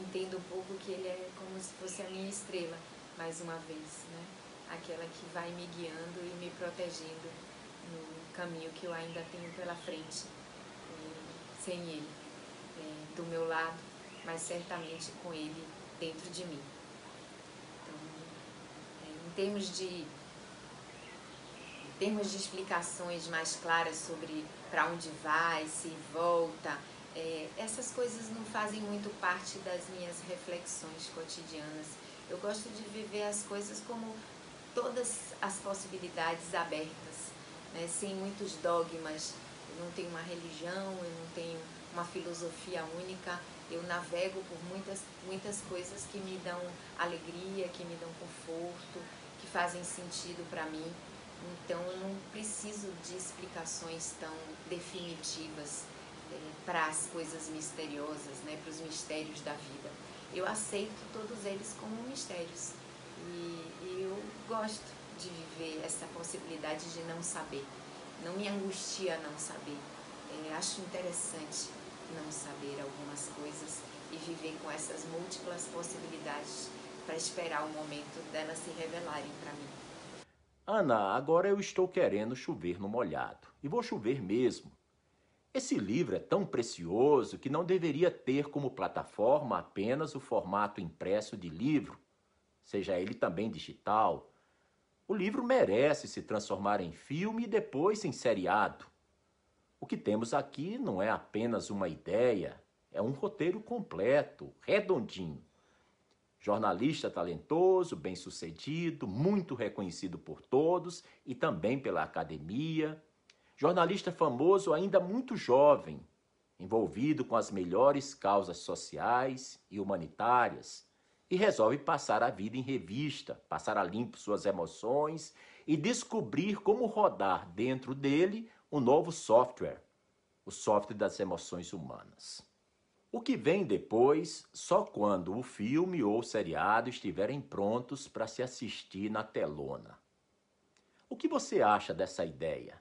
entendo um pouco que ele é como se fosse a minha estrela, mais uma vez, né? Aquela que vai me guiando e me protegendo no caminho que eu ainda tenho pela frente, é, sem ele, é, do meu lado, mas certamente com ele dentro de mim. Termos de termos de explicações mais claras sobre para onde vai, se volta, é, essas coisas não fazem muito parte das minhas reflexões cotidianas. Eu gosto de viver as coisas como todas as possibilidades abertas, né, sem muitos dogmas. Eu não tenho uma religião, eu não tenho uma filosofia única, eu navego por muitas, muitas coisas que me dão alegria, que me dão conforto, que fazem sentido para mim. Então eu não preciso de explicações tão definitivas é, para as coisas misteriosas, né, para os mistérios da vida. Eu aceito todos eles como mistérios e, e eu gosto de viver essa possibilidade de não saber. Não me angustia não saber. É, acho interessante não saber algumas coisas e viver com essas múltiplas possibilidades para esperar o momento delas se revelarem para mim. Ana, agora eu estou querendo chover no molhado. E vou chover mesmo. Esse livro é tão precioso que não deveria ter como plataforma apenas o formato impresso de livro, seja ele também digital. O livro merece se transformar em filme e depois em seriado. O que temos aqui não é apenas uma ideia, é um roteiro completo, redondinho. Jornalista talentoso, bem-sucedido, muito reconhecido por todos e também pela academia. Jornalista famoso ainda muito jovem, envolvido com as melhores causas sociais e humanitárias, e resolve passar a vida em revista, passar a limpo suas emoções e descobrir como rodar dentro dele um novo software, o software das emoções humanas. O que vem depois, só quando o filme ou o seriado estiverem prontos para se assistir na telona. O que você acha dessa ideia?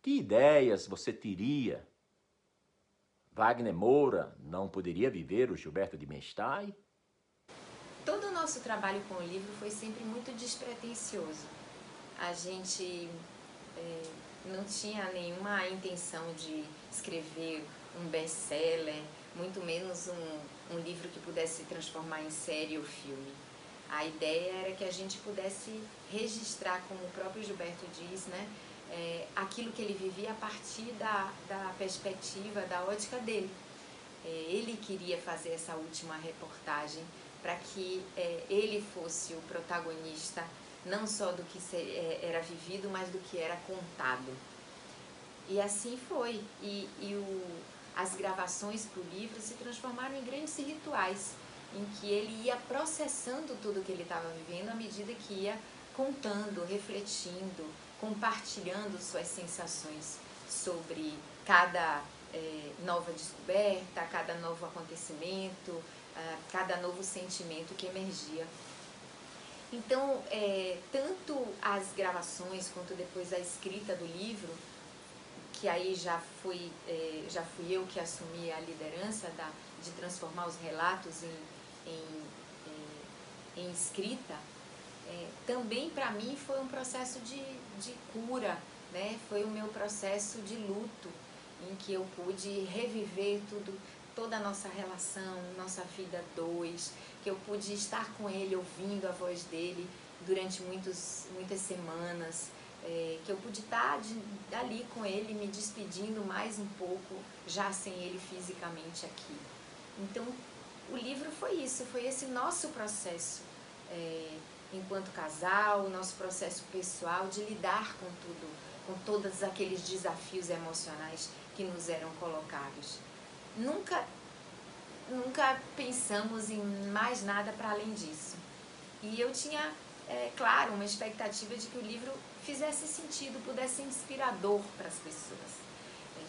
Que ideias você teria? Wagner Moura não poderia viver o Gilberto de Menstein? Todo o nosso trabalho com o livro foi sempre muito despretensioso. A gente é, não tinha nenhuma intenção de escrever um best-seller, muito menos um, um livro que pudesse se transformar em série ou filme. A ideia era que a gente pudesse registrar, como o próprio Gilberto diz, né, é, aquilo que ele vivia a partir da, da perspectiva, da ótica dele. É, ele queria fazer essa última reportagem para que é, ele fosse o protagonista não só do que é, era vivido, mas do que era contado. E assim foi. E, e o, as gravações para o livro se transformaram em grandes rituais, em que ele ia processando tudo que ele estava vivendo à medida que ia contando, refletindo, compartilhando suas sensações sobre cada é, nova descoberta, cada novo acontecimento, cada novo sentimento que emergia. Então, é, tanto as gravações quanto depois a escrita do livro que aí já fui, é, já fui eu que assumi a liderança da, de transformar os relatos em, em, em, em escrita, é, também para mim foi um processo de, de cura, né? foi o meu processo de luto, em que eu pude reviver tudo, toda a nossa relação, nossa vida dois, que eu pude estar com ele, ouvindo a voz dele durante muitos, muitas semanas, é, que eu pude estar de, ali com ele, me despedindo mais um pouco, já sem ele fisicamente aqui. Então, o livro foi isso, foi esse nosso processo é, enquanto casal, o nosso processo pessoal de lidar com tudo, com todos aqueles desafios emocionais que nos eram colocados. Nunca, nunca pensamos em mais nada para além disso. E eu tinha, é, claro, uma expectativa de que o livro fizesse sentido, pudesse ser inspirador para as pessoas.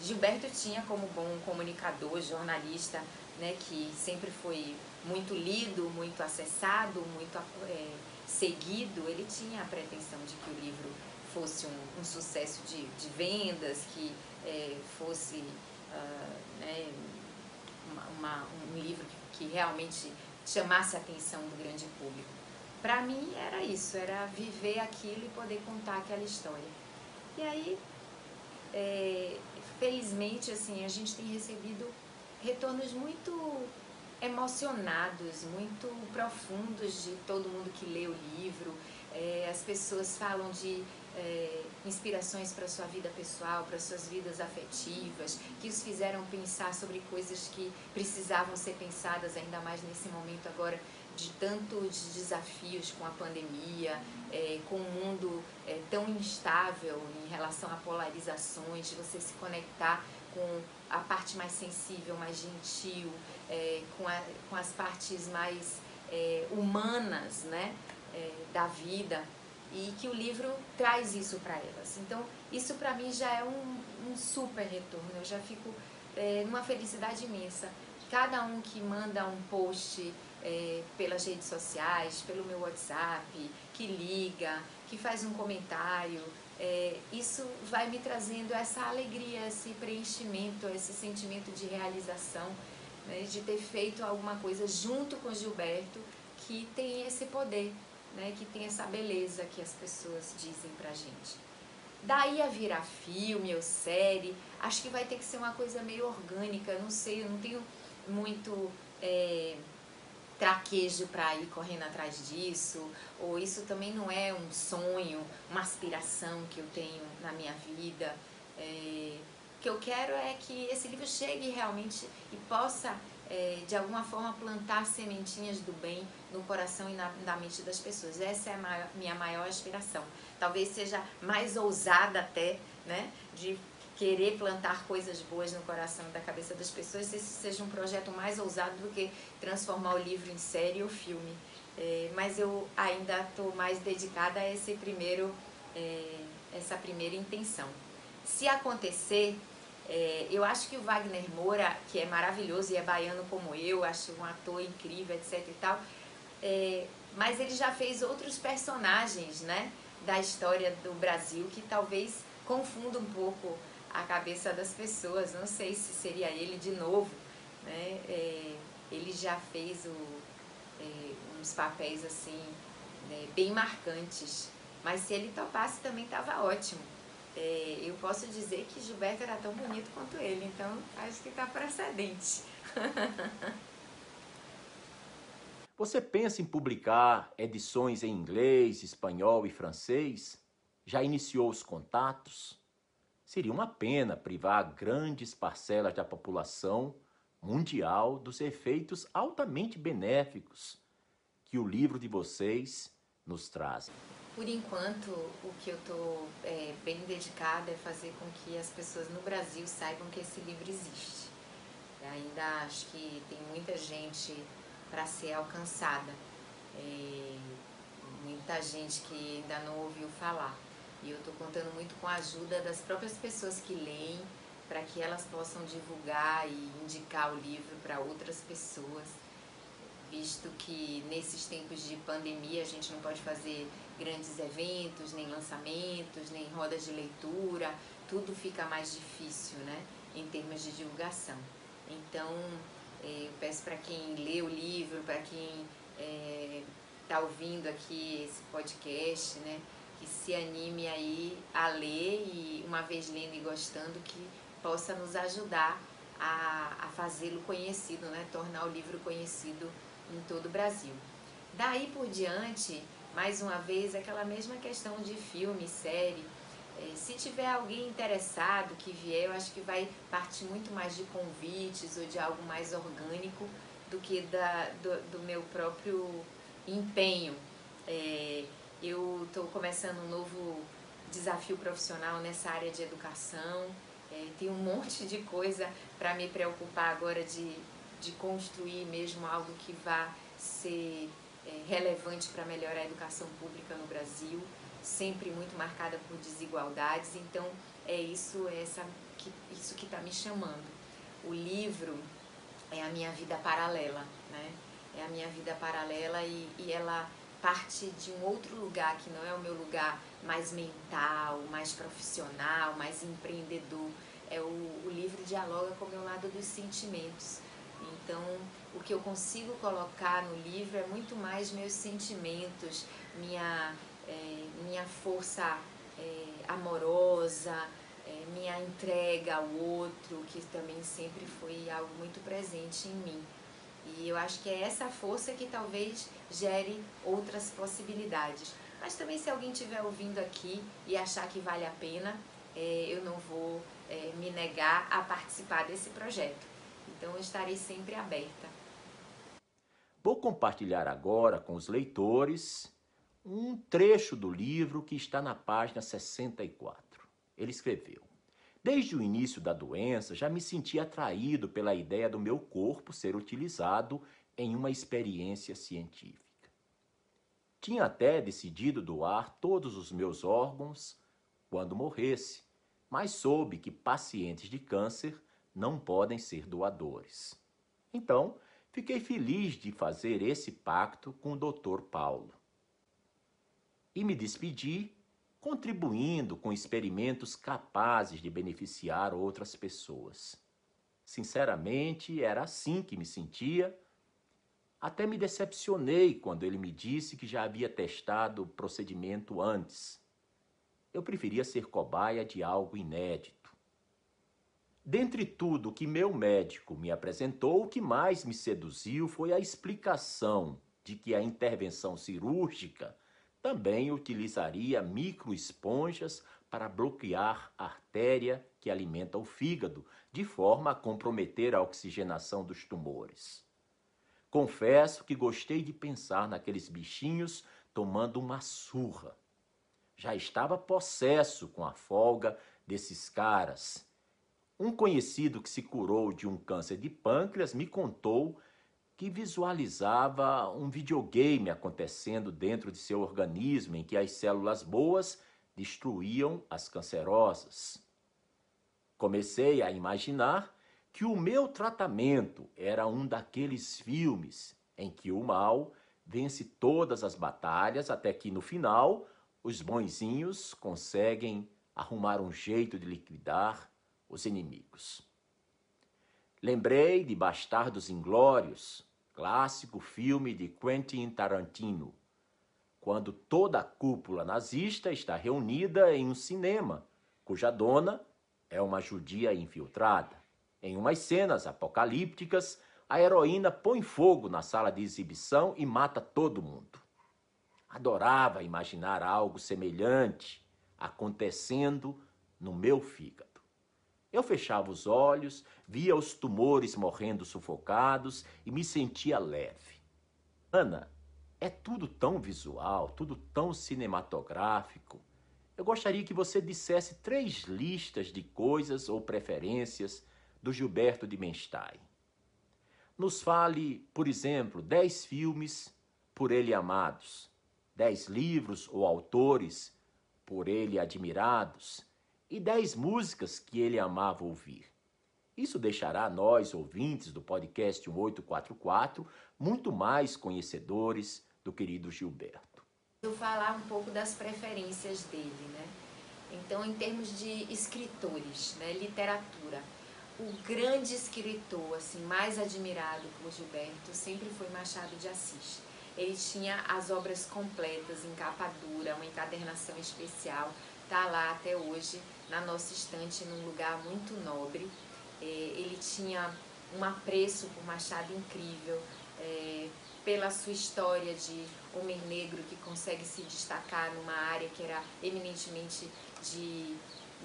Gilberto tinha como bom comunicador, jornalista, né, que sempre foi muito lido, muito acessado, muito é, seguido, ele tinha a pretensão de que o livro fosse um, um sucesso de, de, vendas, que é, fosse uh, né, uma, uma, um livro que, que realmente chamasse a atenção do grande público. Para mim era isso, era viver aquilo e poder contar aquela história. E aí, é, felizmente, assim, a gente tem recebido retornos muito emocionados, muito profundos de todo mundo que lê o livro. É, as pessoas falam de é, inspirações para sua vida pessoal, para suas vidas afetivas, que os fizeram pensar sobre coisas que precisavam ser pensadas ainda mais nesse momento agora de tantos desafios com a pandemia, é, com um mundo é, tão instável em relação a polarizações, de você se conectar com a parte mais sensível, mais gentil, é, com, a, com as partes mais é, humanas né, é, da vida e que o livro traz isso para elas. Então, isso para mim já é um, um, super retorno, eu já fico é, numa felicidade imensa. Cada um que manda um post é, pelas redes sociais, pelo meu WhatsApp, que liga, que faz um comentário, é, isso vai me trazendo essa alegria, esse preenchimento, esse sentimento de realização, né, de ter feito alguma coisa junto com Gilberto que tem esse poder, né, que tem essa beleza que as pessoas dizem pra gente. Daí a virar filme ou série, acho que vai ter que ser uma coisa meio orgânica, não sei, eu não tenho muito. É, traquejo para ir correndo atrás disso, ou isso também não é um sonho, uma aspiração que eu tenho na minha vida. É, o que eu quero é que esse livro chegue realmente e possa, é, de alguma forma, plantar sementinhas do bem no coração e na, na mente das pessoas. Essa é a maior, minha maior aspiração. Talvez seja mais ousada até, né, de querer plantar coisas boas no coração da cabeça das pessoas, esse seja um projeto mais ousado do que transformar o livro em série ou filme. É, mas eu ainda estou mais dedicada a esse primeiro, é, essa primeira intenção. Se acontecer, é, eu acho que o Wagner Moura, que é maravilhoso e é baiano como eu, acho um ator incrível, etc e tal, é, mas ele já fez outros personagens, né, da história do Brasil que talvez confunda um pouco a cabeça das pessoas. Não sei se seria ele de novo. Né? É, ele já fez o, é, uns papéis assim né, bem marcantes. Mas se ele topasse também estava ótimo. É, eu posso dizer que Gilberto era tão bonito quanto ele, então acho que está precedente. <laughs> Você pensa em publicar edições em inglês, espanhol e francês? Já iniciou os contatos? Seria uma pena privar grandes parcelas da população mundial dos efeitos altamente benéficos que o livro de vocês nos traz. Por enquanto, o que eu estou é, bem dedicada é fazer com que as pessoas no Brasil saibam que esse livro existe. Ainda acho que tem muita gente para ser alcançada, é, muita gente que ainda não ouviu falar. E eu estou contando muito com a ajuda das próprias pessoas que leem, para que elas possam divulgar e indicar o livro para outras pessoas. visto que nesses tempos de pandemia a gente não pode fazer grandes eventos, nem lançamentos, nem rodas de leitura, tudo fica mais difícil, né, em termos de divulgação. Então, é, eu peço para quem lê o livro, para quem está é, ouvindo aqui esse podcast, né, que se anime aí a ler e uma vez lendo e gostando que possa nos ajudar a, a fazê-lo conhecido, né? tornar o livro conhecido em todo o Brasil. Daí por diante, mais uma vez, aquela mesma questão de filme, série. É, se tiver alguém interessado que vier, eu acho que vai partir muito mais de convites ou de algo mais orgânico do que da, do, do meu próprio empenho. É, eu estou começando um novo desafio profissional nessa área de educação. É, tem um monte de coisa para me preocupar agora de, de construir mesmo algo que vá ser é, relevante para melhorar a educação pública no Brasil, sempre muito marcada por desigualdades. Então é isso, é essa, que, isso que está me chamando. O livro é a minha vida paralela, né? É a minha vida paralela e, e ela parte de um outro lugar que não é o meu lugar mais mental, mais profissional, mais empreendedor. É o, o livro dialoga com o meu lado dos sentimentos. Então, o que eu consigo colocar no livro é muito mais meus sentimentos, minha, é, minha força é, amorosa, é, minha entrega ao outro, que também sempre foi algo muito presente em mim. E eu acho que é essa força que talvez gere outras possibilidades. Mas também se alguém estiver ouvindo aqui e achar que vale a pena, é, eu não vou é, me negar a participar desse projeto. Então eu estarei sempre aberta. Vou compartilhar agora com os leitores um trecho do livro que está na página 64. Ele escreveu: Desde o início da doença, já me senti atraído pela ideia do meu corpo ser utilizado em uma experiência científica. Tinha até decidido doar todos os meus órgãos quando morresse, mas soube que pacientes de câncer não podem ser doadores. Então, fiquei feliz de fazer esse pacto com o Dr. Paulo. E me despedi contribuindo com experimentos capazes de beneficiar outras pessoas. Sinceramente, era assim que me sentia até me decepcionei quando ele me disse que já havia testado o procedimento antes. Eu preferia ser cobaia de algo inédito. Dentre tudo que meu médico me apresentou, o que mais me seduziu foi a explicação de que a intervenção cirúrgica também utilizaria microesponjas para bloquear a artéria que alimenta o fígado, de forma a comprometer a oxigenação dos tumores. Confesso que gostei de pensar naqueles bichinhos tomando uma surra. Já estava possesso com a folga desses caras. Um conhecido que se curou de um câncer de pâncreas me contou que visualizava um videogame acontecendo dentro de seu organismo em que as células boas destruíam as cancerosas. Comecei a imaginar que o meu tratamento era um daqueles filmes em que o mal vence todas as batalhas até que no final os bonzinhos conseguem arrumar um jeito de liquidar os inimigos. Lembrei de Bastardos Inglórios, clássico filme de Quentin Tarantino, quando toda a cúpula nazista está reunida em um cinema, cuja dona é uma judia infiltrada. Em umas cenas apocalípticas, a heroína põe fogo na sala de exibição e mata todo mundo. Adorava imaginar algo semelhante acontecendo no meu fígado. Eu fechava os olhos, via os tumores morrendo sufocados e me sentia leve. Ana, é tudo tão visual, tudo tão cinematográfico. Eu gostaria que você dissesse três listas de coisas ou preferências do Gilberto de Menstein. Nos fale, por exemplo, dez filmes por ele amados, dez livros ou autores por ele admirados e dez músicas que ele amava ouvir. Isso deixará nós, ouvintes do podcast 844, muito mais conhecedores do querido Gilberto. Eu falar um pouco das preferências dele, né? Então, em termos de escritores, né, literatura, o grande escritor assim mais admirado por Gilberto sempre foi Machado de Assis. Ele tinha as obras completas em capa dura, uma encadernação especial, tá lá até hoje na nossa estante num lugar muito nobre. É, ele tinha um apreço por Machado incrível, é, pela sua história de homem negro que consegue se destacar numa área que era eminentemente de,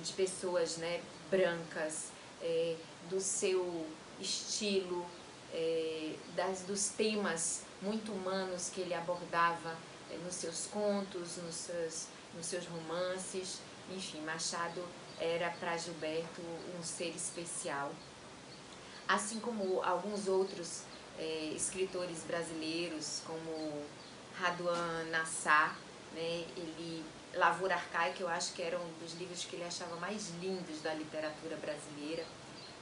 de pessoas né, brancas, é, do seu estilo, é, das, dos temas muito humanos que ele abordava é, nos seus contos, nos seus, nos seus romances. Enfim, Machado era para Gilberto um ser especial. Assim como alguns outros é, escritores brasileiros, como Raduan Nassar, né, ele, Lavoura Arcaica, eu acho que era um dos livros que ele achava mais lindos da literatura brasileira.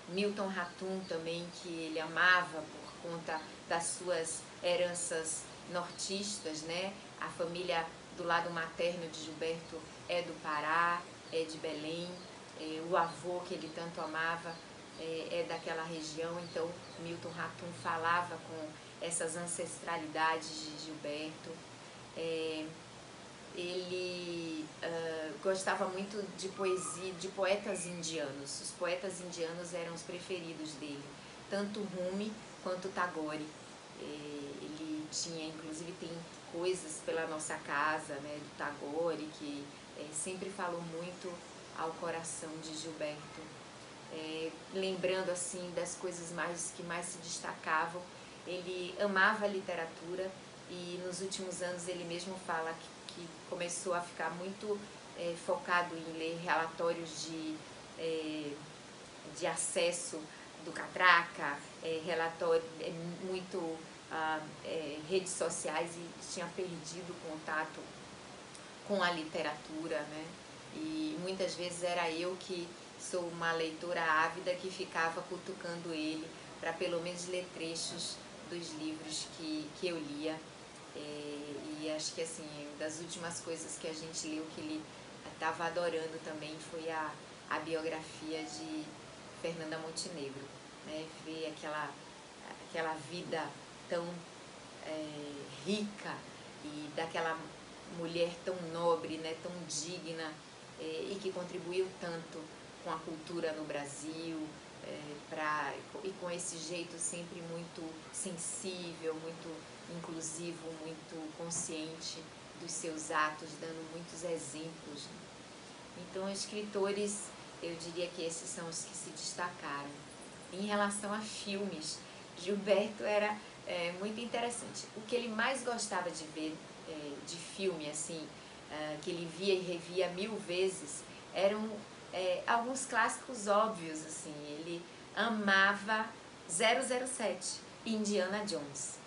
Milton Ratum também, que ele amava por conta das suas heranças nortistas, né? A família do lado materno de Gilberto é do Pará, é de Belém, é, o avô que ele tanto amava é, é daquela região, então Milton Ratum falava com essas ancestralidades de Gilberto. É, ele uh, gostava muito de poesia, de poetas indianos. Os poetas indianos eram os preferidos dele, tanto Rumi quanto Tagore. É, ele tinha, inclusive, tem coisas pela nossa casa, né, do Tagore, que é, sempre falou muito ao coração de Gilberto, é, lembrando assim das coisas mais que mais se destacavam. Ele amava a literatura e nos últimos anos ele mesmo fala que, que começou a ficar muito é, focado em ler relatórios de, de acesso do Catraca, relatório, muito ah, é, redes sociais e tinha perdido o contato com a literatura, né? E muitas vezes era eu que sou uma leitora ávida que ficava cutucando ele para pelo menos ler trechos dos livros que, que eu lia. É, e acho que assim, das últimas coisas que a gente leu que ele estava adorando também foi a, a biografia de Fernanda Montenegro. Né? Ver aquela, aquela vida tão é, rica e daquela mulher tão nobre, né? tão digna é, e que contribuiu tanto com a cultura no Brasil, é, pra, e com esse jeito sempre muito sensível, muito inclusivo, muito consciente dos seus atos, dando muitos exemplos. Então, escritores, eu diria que esses são os que se destacaram. Em relação a filmes, Gilberto era é, muito interessante. O que ele mais gostava de ver é, de filme, assim, é, que ele via e revia mil vezes, eram é, alguns clássicos óbvios, assim. Ele amava 007, Indiana Jones.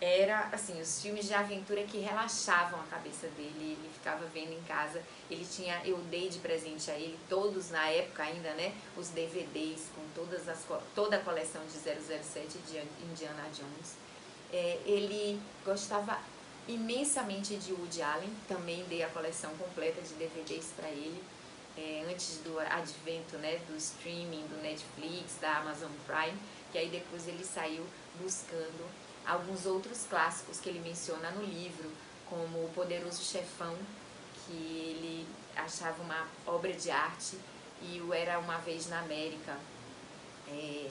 Era, assim, os filmes de aventura que relaxavam a cabeça dele, ele ficava vendo em casa. Ele tinha, eu dei de presente a ele, todos na época ainda, né, os DVDs com todas as, toda a coleção de 007 de Indiana Jones. É, ele gostava imensamente de Woody Allen, também dei a coleção completa de DVDs para ele, é, antes do advento né, do streaming, do Netflix, da Amazon Prime, que aí depois ele saiu buscando alguns outros clássicos que ele menciona no livro, como O Poderoso Chefão, que ele achava uma obra de arte, e o Era Uma Vez na América, é,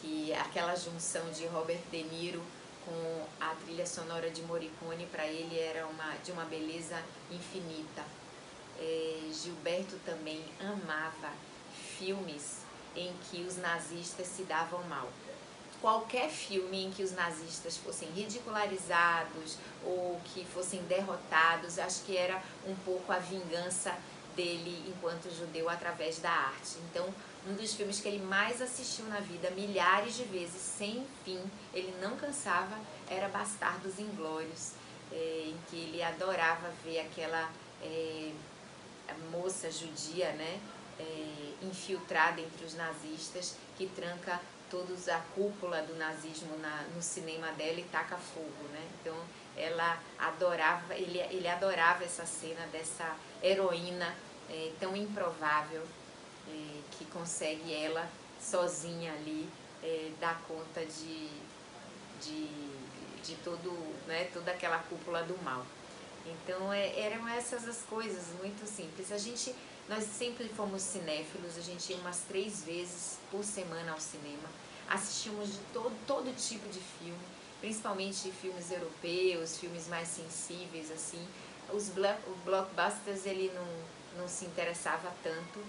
que aquela junção de Robert De Niro com a trilha sonora de Morricone, para ele era uma, de uma beleza infinita. É, Gilberto também amava filmes em que os nazistas se davam mal. Qualquer filme em que os nazistas fossem ridicularizados ou que fossem derrotados, acho que era um pouco a vingança dele enquanto judeu através da arte. Então, um dos filmes que ele mais assistiu na vida, milhares de vezes, sem fim, ele não cansava, era Bastardos Inglórios, é, em que ele adorava ver aquela é, moça judia, né, é, infiltrada entre os nazistas que tranca todos a cúpula do nazismo na, no cinema dela e taca fogo, né? Então ela adorava, ele, ele adorava essa cena dessa heroína é, tão improvável é, que consegue ela sozinha ali é, dar conta de, de, de todo, né, toda aquela cúpula do mal. Então é, eram essas as coisas muito simples. A gente, nós sempre fomos cinéfilos, a gente ia umas três vezes por semana ao cinema, assistimos de todo, todo tipo de filme, principalmente filmes europeus, filmes mais sensíveis assim. Os blockbusters ele não, não se interessava tanto,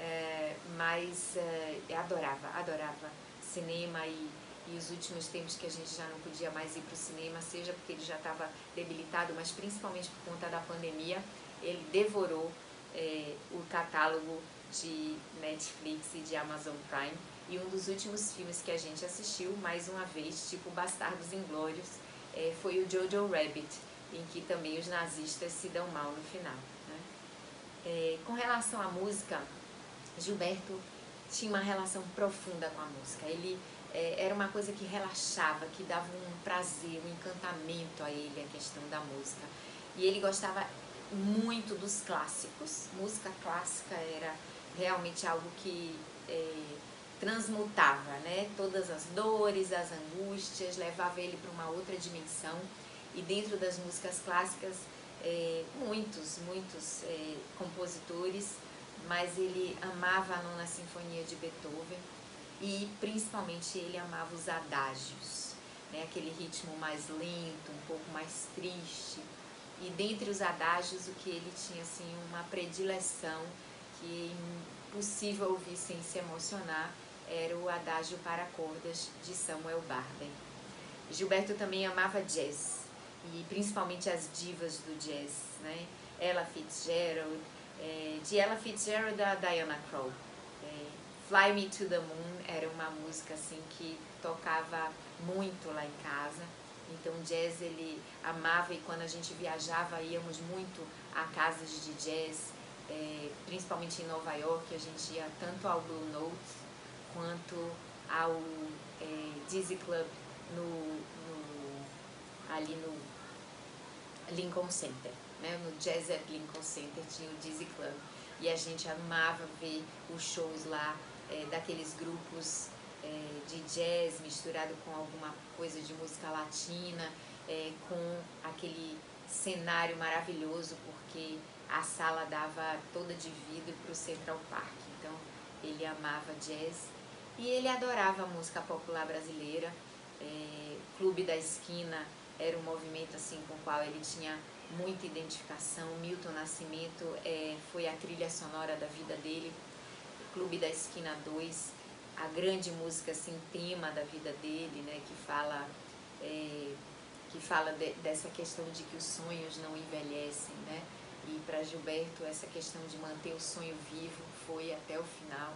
é, mas é, adorava, adorava cinema e e os últimos tempos que a gente já não podia mais ir para o cinema, seja porque ele já estava debilitado, mas principalmente por conta da pandemia, ele devorou é, o catálogo de Netflix e de Amazon Prime. E um dos últimos filmes que a gente assistiu, mais uma vez, tipo Bastardos Inglórios, é, foi o Jojo Rabbit, em que também os nazistas se dão mal no final. Né? É, com relação à música, Gilberto tinha uma relação profunda com a música. Ele é, era uma coisa que relaxava, que dava um prazer, um encantamento a ele, a questão da música. E ele gostava muito dos clássicos. Música clássica era realmente algo que é, transmutava, né? Todas as dores, as angústias, levava ele para uma outra dimensão. E dentro das músicas clássicas, é, muitos, muitos é, compositores, mas ele amava a nona sinfonia de Beethoven e principalmente ele amava os adágios, né? aquele ritmo mais lento, um pouco mais triste. E dentre os adágios, o que ele tinha assim uma predileção que é impossível ouvir sem se emocionar era o adágio para cordas de Samuel Barber. Gilberto também amava jazz e principalmente as divas do jazz, né? Ella Fitzgerald, é, de Ella Fitzgerald a Diana Krall. É, Fly Me to the Moon era uma música assim que tocava muito lá em casa. Então jazz ele amava e quando a gente viajava íamos muito a casas de jazz, é, principalmente em Nova York, a gente ia tanto ao Blue Note quanto ao é, Dizzy Club no, no, ali no Lincoln Center. Né? No Jazz at Lincoln Center tinha o Dizzy Club e a gente amava ver os shows lá é, daqueles grupos é, de jazz misturado com alguma coisa de música latina, é, com aquele cenário maravilhoso, porque a sala dava toda de vidro para o Central Park. Então ele amava jazz e ele adorava a música popular brasileira. É, Clube da Esquina era um movimento assim com o qual ele tinha muita identificação. Milton Nascimento é, foi a trilha sonora da vida dele. Clube da Esquina 2 a grande música assim tema da vida dele né que fala é, que fala de, dessa questão de que os sonhos não envelhecem né? E para Gilberto essa questão de manter o sonho vivo foi até o final.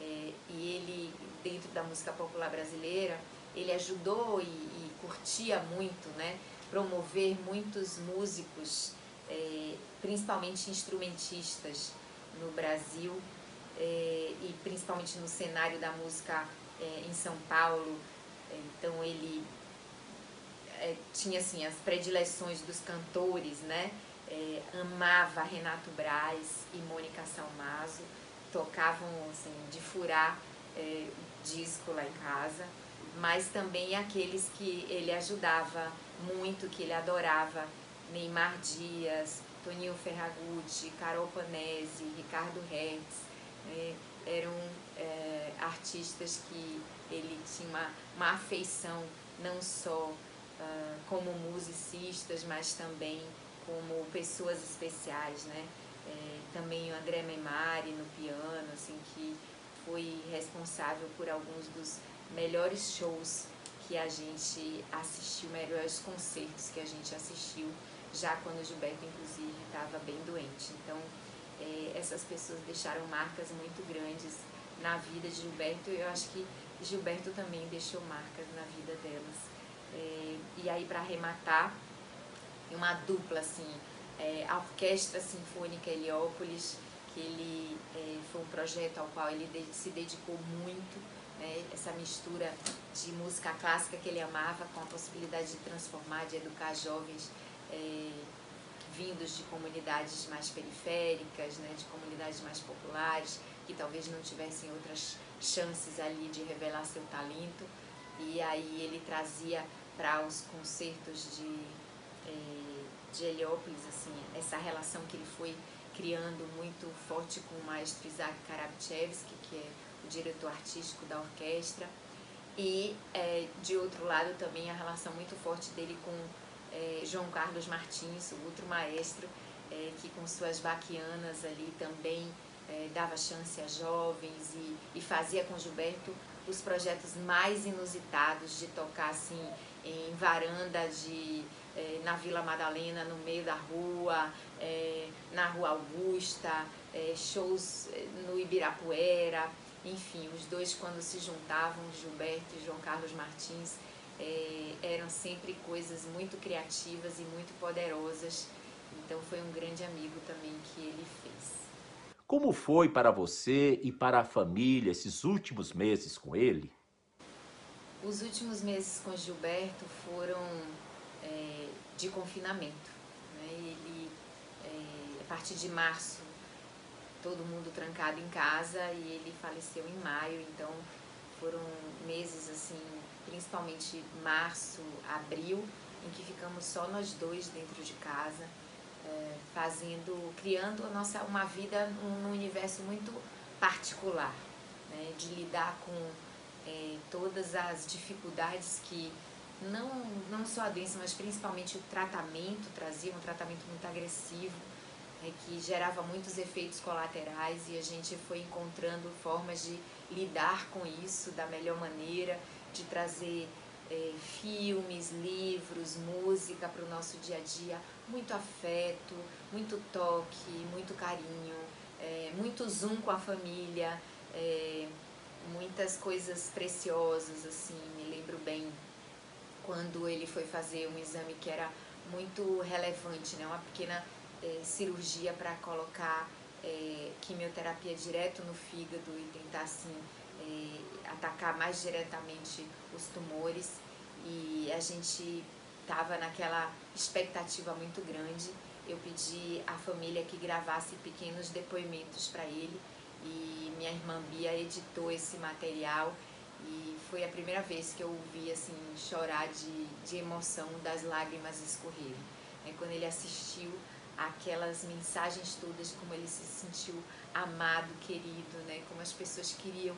É, e ele dentro da música popular brasileira ele ajudou e, e curtia muito né? Promover muitos músicos é, principalmente instrumentistas no Brasil é, e principalmente no cenário da música é, em São Paulo. Então ele é, tinha assim as predileções dos cantores, né? Amava Renato Braz e Mônica Salmazo, tocavam assim de furar disco lá em casa, mas também aqueles que ele ajudava muito, que ele adorava, Neymar Dias, Toninho Ferragutti, Carol Panese, Ricardo Hertz, é, eram é, artistas que ele tinha uma, uma afeição não só uh, como musicistas, mas também como pessoas especiais, né? É, também o André Memari no piano, assim, que foi responsável por alguns dos melhores shows que a gente assistiu, melhores concertos que a gente assistiu, já quando o Gilberto, inclusive, estava bem doente. Então, é, essas pessoas deixaram marcas muito grandes na vida de Gilberto e eu acho que Gilberto também deixou marcas na vida delas. É, e aí para arrematar, uma dupla assim, é, a Orquestra Sinfônica Heliópolis, que ele é, foi um projeto ao qual ele de, se dedicou muito, né, essa mistura de música clássica que ele amava com a possibilidade de transformar, de educar jovens é, vindos de comunidades mais periféricas, né, de comunidades mais populares, que talvez não tivessem outras chances ali de revelar seu talento. E aí ele trazia para os concertos de, é, de Heliópolis, assim, essa relação que ele foi criando muito forte com o maestro Isaac Karabchevsky, que é o diretor artístico da orquestra. E, é, de outro lado, também a relação muito forte dele com é, João Carlos Martins, o outro maestro, é, que com suas baquianas ali também é, dava chance a jovens e, e fazia com Gilberto os projetos mais inusitados de tocar assim em varanda de é, na Vila Madalena no meio da rua é, na Rua Augusta é, shows é, no Ibirapuera. Enfim os dois quando se juntavam Gilberto e João Carlos Martins é, eram sempre coisas muito criativas e muito poderosas então foi um grande amigo também que ele fez como foi para você e para a família esses últimos meses com ele? Os últimos meses com Gilberto foram é, de confinamento. Né? Ele, é, a partir de março, todo mundo trancado em casa e ele faleceu em maio, então foram meses assim, principalmente março, abril, em que ficamos só nós dois dentro de casa é, fazendo, criando a nossa, uma vida num, universo muito particular, né? de lidar com é, todas as dificuldades que não, não só a doença, mas principalmente o tratamento trazia, um tratamento muito agressivo, né? que gerava muitos efeitos colaterais e a gente foi encontrando formas de lidar com isso da melhor maneira, de trazer é, filmes, livros, música para o nosso dia a dia, muito afeto, muito toque, muito carinho, é, muito zoom com a família, é, muitas coisas preciosas, assim, me lembro bem quando ele foi fazer um exame que era muito relevante, né? uma pequena é, cirurgia para colocar é, quimioterapia direto no fígado e tentar assim é, atacar mais diretamente os tumores e a gente estava naquela expectativa muito grande. Eu pedi à família que gravasse pequenos depoimentos para ele e minha irmã Bia editou esse material e foi a primeira vez que eu ouvi assim chorar de, de emoção, das lágrimas escorrerem. É quando ele assistiu aquelas mensagens todas, como ele se sentiu amado, querido, né? como as pessoas queriam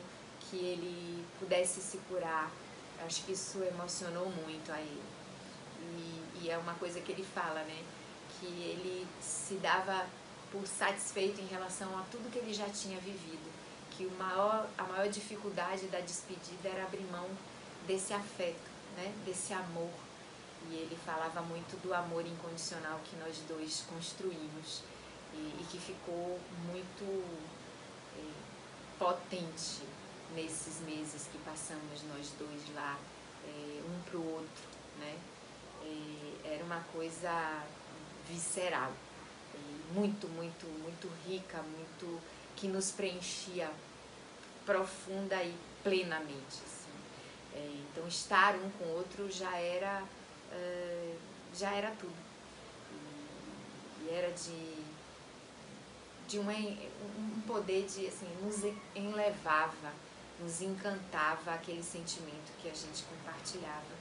que ele pudesse se curar. Acho que isso emocionou muito a ele. E, e é uma coisa que ele fala, né? Que ele se dava por satisfeito em relação a tudo que ele já tinha vivido. Que o maior, a maior dificuldade da despedida era abrir mão desse afeto, né? Desse amor. E ele falava muito do amor incondicional que nós dois construímos e, e que ficou muito é, potente nesses meses que passamos nós dois lá, é, um para o outro, né? É, era uma coisa visceral, muito, muito, muito rica, muito que nos preenchia profunda e plenamente. Assim. É, então estar um com o outro já era, uh, já era tudo. E, e era de de uma, um poder de assim nos enlevava nos encantava aquele sentimento que a gente compartilhava.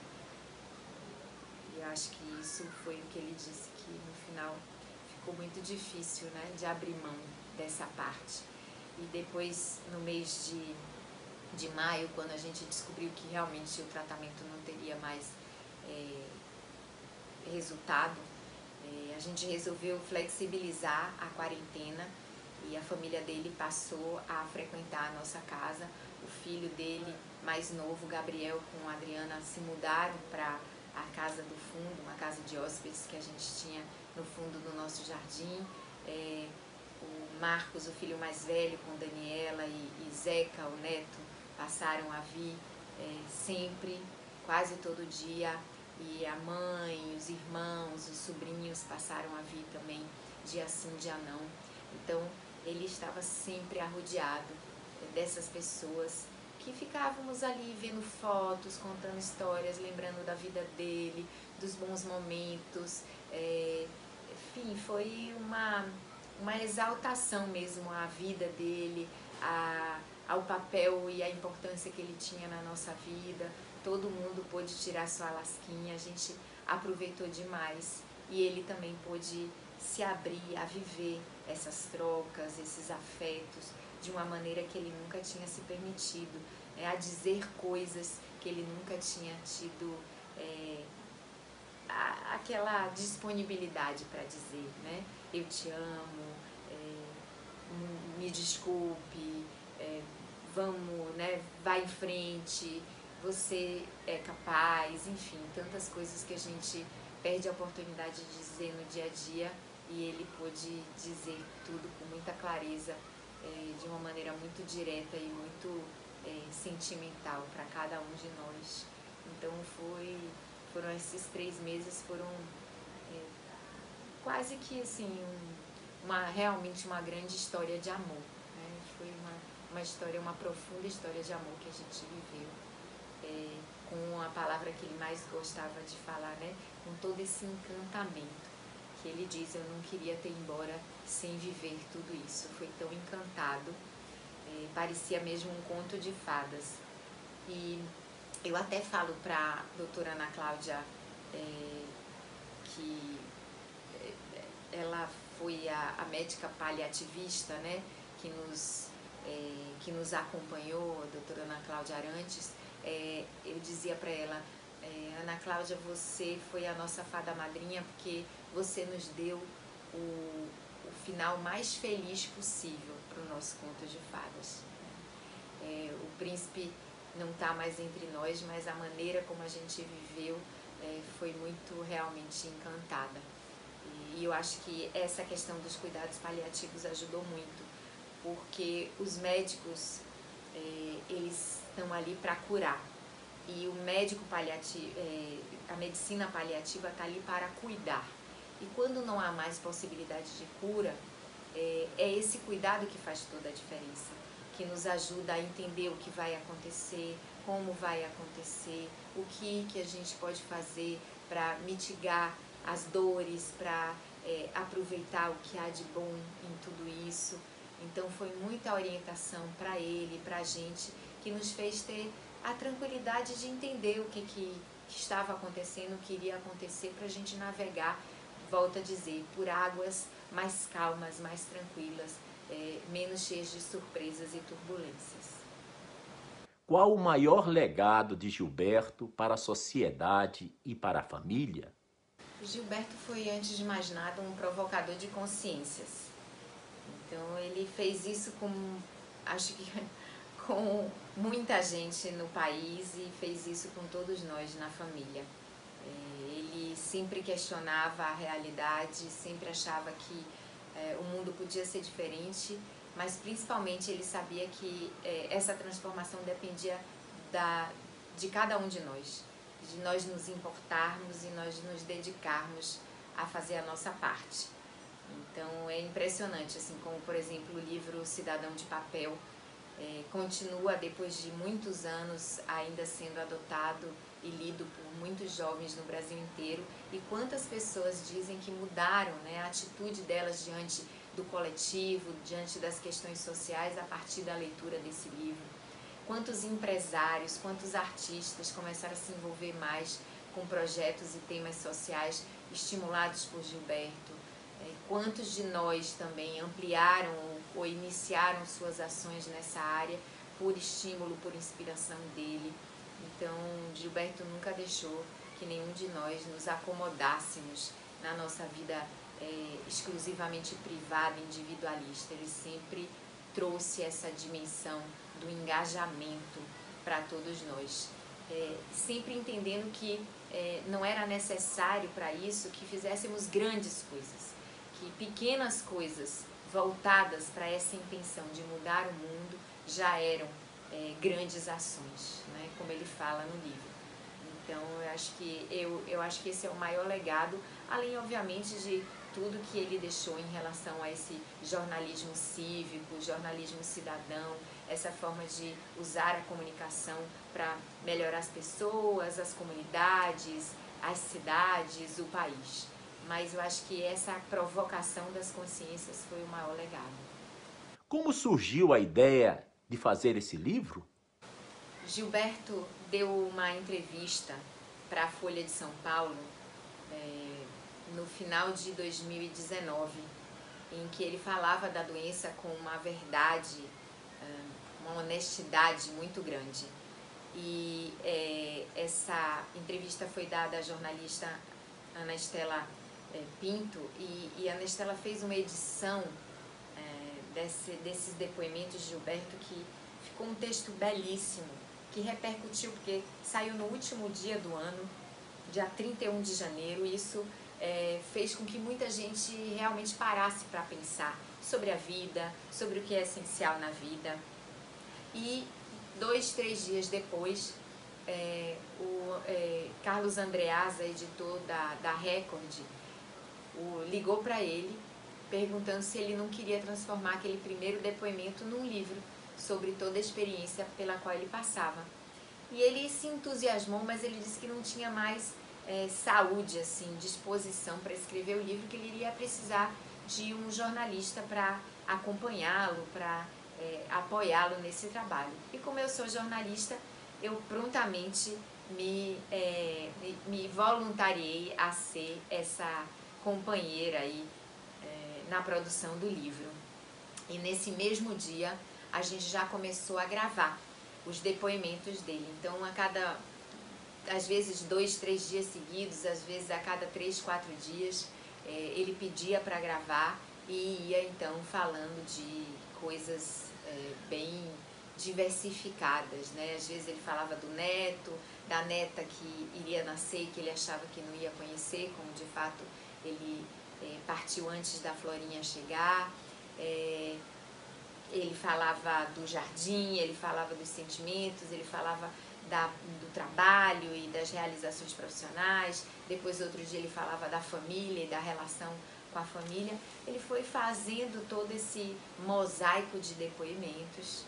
E eu acho que isso foi o que ele disse que no final ficou muito difícil, né, de abrir mão dessa parte. E depois, no mês de, de maio, quando a gente descobriu que realmente o tratamento não teria mais é, resultado, é, a gente resolveu flexibilizar a quarentena e a família dele passou a frequentar a nossa casa o filho dele mais novo, Gabriel, com a Adriana, se mudaram para a casa do fundo, uma casa de hóspedes que a gente tinha no fundo do nosso jardim. É, o Marcos, o filho mais velho, com Daniela e, e Zeca, o neto, passaram a vir é, sempre, quase todo dia. E a mãe, os irmãos, os sobrinhos passaram a vir também, dia sim, dia não. Então, ele estava sempre arrodeado dessas pessoas que ficávamos ali vendo fotos, contando histórias, lembrando da vida dele, dos bons momentos. É, enfim, foi uma, uma exaltação mesmo à vida dele, a, ao papel e à importância que ele tinha na nossa vida. Todo mundo pôde tirar sua lasquinha, a gente aproveitou demais e ele também pôde se abrir a viver essas trocas, esses afetos de uma maneira que ele nunca tinha se permitido, é, a dizer coisas que ele nunca tinha tido é, a, aquela disponibilidade para dizer, né? Eu te amo, é, me desculpe, é, vamos, né? Vai em frente, você é capaz, enfim, tantas coisas que a gente perde a oportunidade de dizer no dia a dia e ele pôde dizer tudo com muita clareza, é, de uma maneira muito direta e muito é, sentimental para cada um de nós. Então foi, foram esses três meses foram é, quase que assim um, uma realmente uma grande história de amor. Né? Foi uma, uma história, uma profunda história de amor que a gente viveu. Com a palavra que ele mais gostava de falar, né? com todo esse encantamento que ele diz, eu não queria ter embora sem viver tudo isso. Foi tão encantado, é, parecia mesmo um conto de fadas. E eu até falo para a doutora Ana Cláudia é, que é, ela foi a, a, médica paliativista, né, que nos, que nos acompanhou, a doutora Ana Cláudia Arantes, eu dizia para ela, Ana Cláudia, você foi a nossa fada madrinha porque você nos deu o, o final mais feliz possível para o nosso conto de fadas. É, o príncipe não está mais entre nós, mas a maneira como a gente viveu é, foi muito realmente encantada. E, e eu acho que essa questão dos cuidados paliativos ajudou muito, porque os médicos, é, eles estão ali para curar, e o médico paliativo, é, a medicina paliativa está ali para cuidar. E quando não há mais possibilidade de cura, é, é esse cuidado que faz toda a diferença, que nos ajuda a entender o que vai acontecer, como vai acontecer, o que, que a gente pode fazer para mitigar as dores, para é, aproveitar o que há de bom em tudo isso. Então foi muita orientação para ele, para a gente, que nos fez ter a tranquilidade de entender o que, que, que estava acontecendo, o que iria acontecer, para a gente navegar, volta a dizer, por águas mais calmas, mais tranquilas, é, menos cheias de surpresas e turbulências. Qual o maior legado de Gilberto para a sociedade e para a família? Gilberto foi, antes de mais nada, um provocador de consciências. Então, ele fez isso com, acho que <laughs> com muita gente no país e fez isso com todos nós na família. Sempre questionava a realidade, sempre achava que é, o mundo podia ser diferente, mas principalmente ele sabia que é, essa transformação dependia da, de cada um de nós, de nós nos importarmos e nós nos dedicarmos a fazer a nossa parte. Então é impressionante, assim como por exemplo o livro Cidadão de Papel, é, continua depois de muitos anos ainda sendo adotado e lido por muitos jovens no Brasil inteiro e quantas pessoas dizem que mudaram né, a atitude delas diante do coletivo, diante das questões sociais a partir da leitura desse livro. Quantos empresários, quantos artistas começaram a se envolver mais com projetos e temas sociais estimulados por Gilberto. É, quantos de nós também ampliaram ou iniciaram suas ações nessa área por estímulo, por inspiração dele. Então, Gilberto nunca deixou que nenhum de nós nos acomodássemos na nossa vida é, exclusivamente privada, individualista. Ele sempre trouxe essa dimensão do engajamento para todos nós. É, sempre entendendo que é, não era necessário para isso que fizéssemos grandes coisas, que pequenas coisas voltadas para essa intenção de mudar o mundo já eram é, grandes ações, né? como ele fala no livro. Então eu acho que eu, eu acho que esse é o maior legado, além obviamente de tudo que ele deixou em relação a esse jornalismo cívico, jornalismo cidadão, essa forma de usar a comunicação para melhorar as pessoas, as comunidades, as cidades, o país. Mas eu acho que essa provocação das consciências foi o maior legado. Como surgiu a ideia de fazer esse livro? Gilberto deu uma entrevista para a Folha de São Paulo é, no final de 2019, em que ele falava da doença com uma verdade, uma honestidade muito grande. E é, essa entrevista foi dada à jornalista Ana Estela é, Pinto e, e Ana Estela fez uma edição desse, desses depoimentos de Gilberto que ficou um texto belíssimo, que repercutiu porque saiu no último dia do ano, dia 31 de janeiro, e isso é, fez com que muita gente realmente parasse para pensar sobre a vida, sobre o que é essencial na vida. E dois, três dias depois, é, o é, Carlos Andreasa, editor da, da Record, o, ligou para ele perguntando se ele não queria transformar aquele primeiro depoimento num livro sobre toda a experiência pela qual ele passava. E ele se entusiasmou, mas ele disse que não tinha mais é, saúde, assim, disposição para escrever o livro, que ele iria precisar de um jornalista para acompanhá-lo, para é, apoiá-lo nesse trabalho. E como eu sou jornalista, eu prontamente me, é, me, me voluntariei a ser essa companheira aí na produção do livro. E nesse mesmo dia a gente já começou a gravar os depoimentos dele. Então a cada, às vezes dois, três dias seguidos, às vezes a cada três, quatro dias, é, ele pedia para gravar e ia então falando de coisas é, bem diversificadas, né? Às vezes ele falava do neto, da neta que iria nascer, que ele achava que não ia conhecer, como de fato ele é, partiu antes da Florinha chegar. É, ele falava do jardim, ele falava dos sentimentos, ele falava da, do trabalho e das realizações profissionais. Depois, outro dia, ele falava da família e da relação com a família. Ele foi fazendo todo esse mosaico de depoimentos.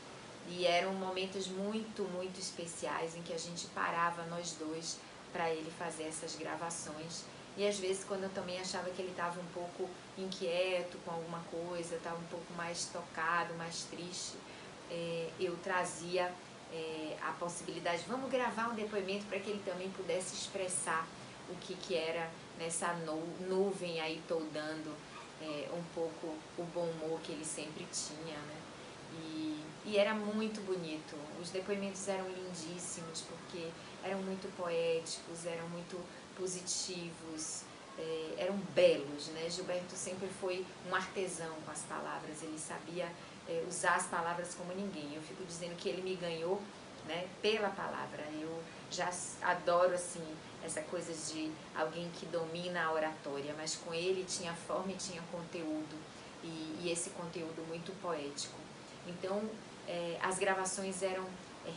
E eram momentos muito, muito especiais em que a gente parava, nós dois, para ele fazer essas gravações. E às vezes quando eu também achava que ele estava um pouco inquieto com alguma coisa, estava um pouco mais tocado, mais triste, é, eu trazia é, a possibilidade, vamos gravar um depoimento para que ele também pudesse expressar o que, que era nessa nu nuvem aí toldando é, um pouco o bom humor que ele sempre tinha, né? E, e era muito bonito. Os depoimentos eram lindíssimos porque eram muito poéticos, eram muito positivos, é, eram belos, né? Gilberto sempre foi um artesão com as palavras, ele sabia é, usar as palavras como ninguém. Eu fico dizendo que ele me ganhou, né, pela palavra. Eu já adoro assim essa coisa de alguém que domina a oratória, mas com ele tinha forma e tinha conteúdo e, e esse conteúdo muito poético. Então é, as gravações eram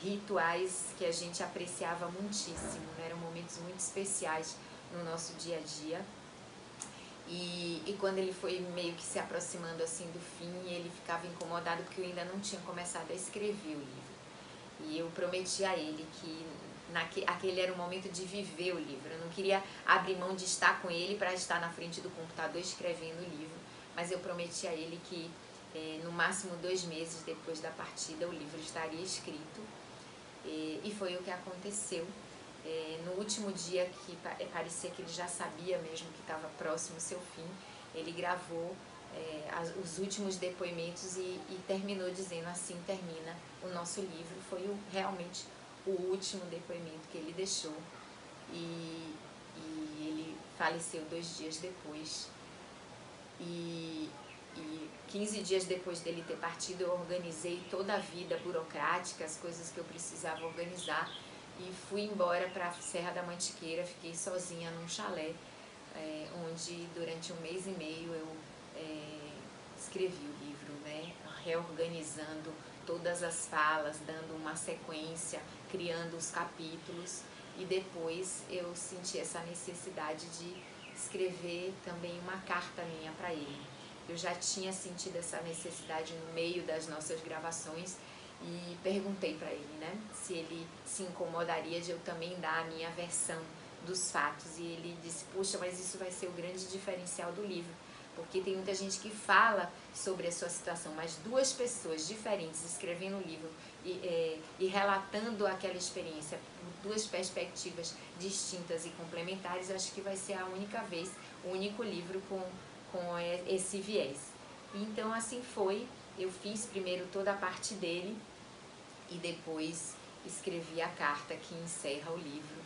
rituais que a gente apreciava muitíssimo, né? eram momentos muito especiais no nosso dia a dia. E, e quando ele foi meio que se aproximando assim do fim, ele ficava incomodado porque eu ainda não tinha começado a escrever o livro. E eu prometi a ele que naque, aquele era o momento de viver o livro. Eu não queria abrir mão de estar com ele para estar na frente do computador escrevendo o livro, mas eu prometi a ele que é, no máximo dois meses depois da partida o livro estaria escrito e, e foi o que aconteceu. É, no último dia que é, parecia que ele já sabia mesmo que estava próximo ao seu fim, ele gravou é, as, os últimos depoimentos e, e, terminou dizendo assim termina o nosso livro. Foi o, realmente o último depoimento que ele deixou e, e ele faleceu dois dias depois. E, e 15 dias depois dele ter partido, eu organizei toda a vida burocrática, as coisas que eu precisava organizar e fui embora para a Serra da Mantiqueira, fiquei sozinha num chalé, é, onde durante um mês e meio eu é, escrevi o livro, né, reorganizando todas as falas, dando uma sequência, criando os capítulos e depois eu senti essa necessidade de escrever também uma carta minha para ele. Eu já tinha sentido essa necessidade no meio das nossas gravações e perguntei para ele, né, se ele se incomodaria de eu também dar a minha versão dos fatos. E ele disse: Puxa, mas isso vai ser o grande diferencial do livro, porque tem muita gente que fala sobre a sua situação, mas duas pessoas diferentes escrevendo o livro e, é, e relatando aquela experiência por duas perspectivas distintas e complementares, acho que vai ser a única vez, o único livro com, com esse viés. Então, assim foi. Eu fiz primeiro toda a parte dele e depois escrevi a carta que encerra o livro.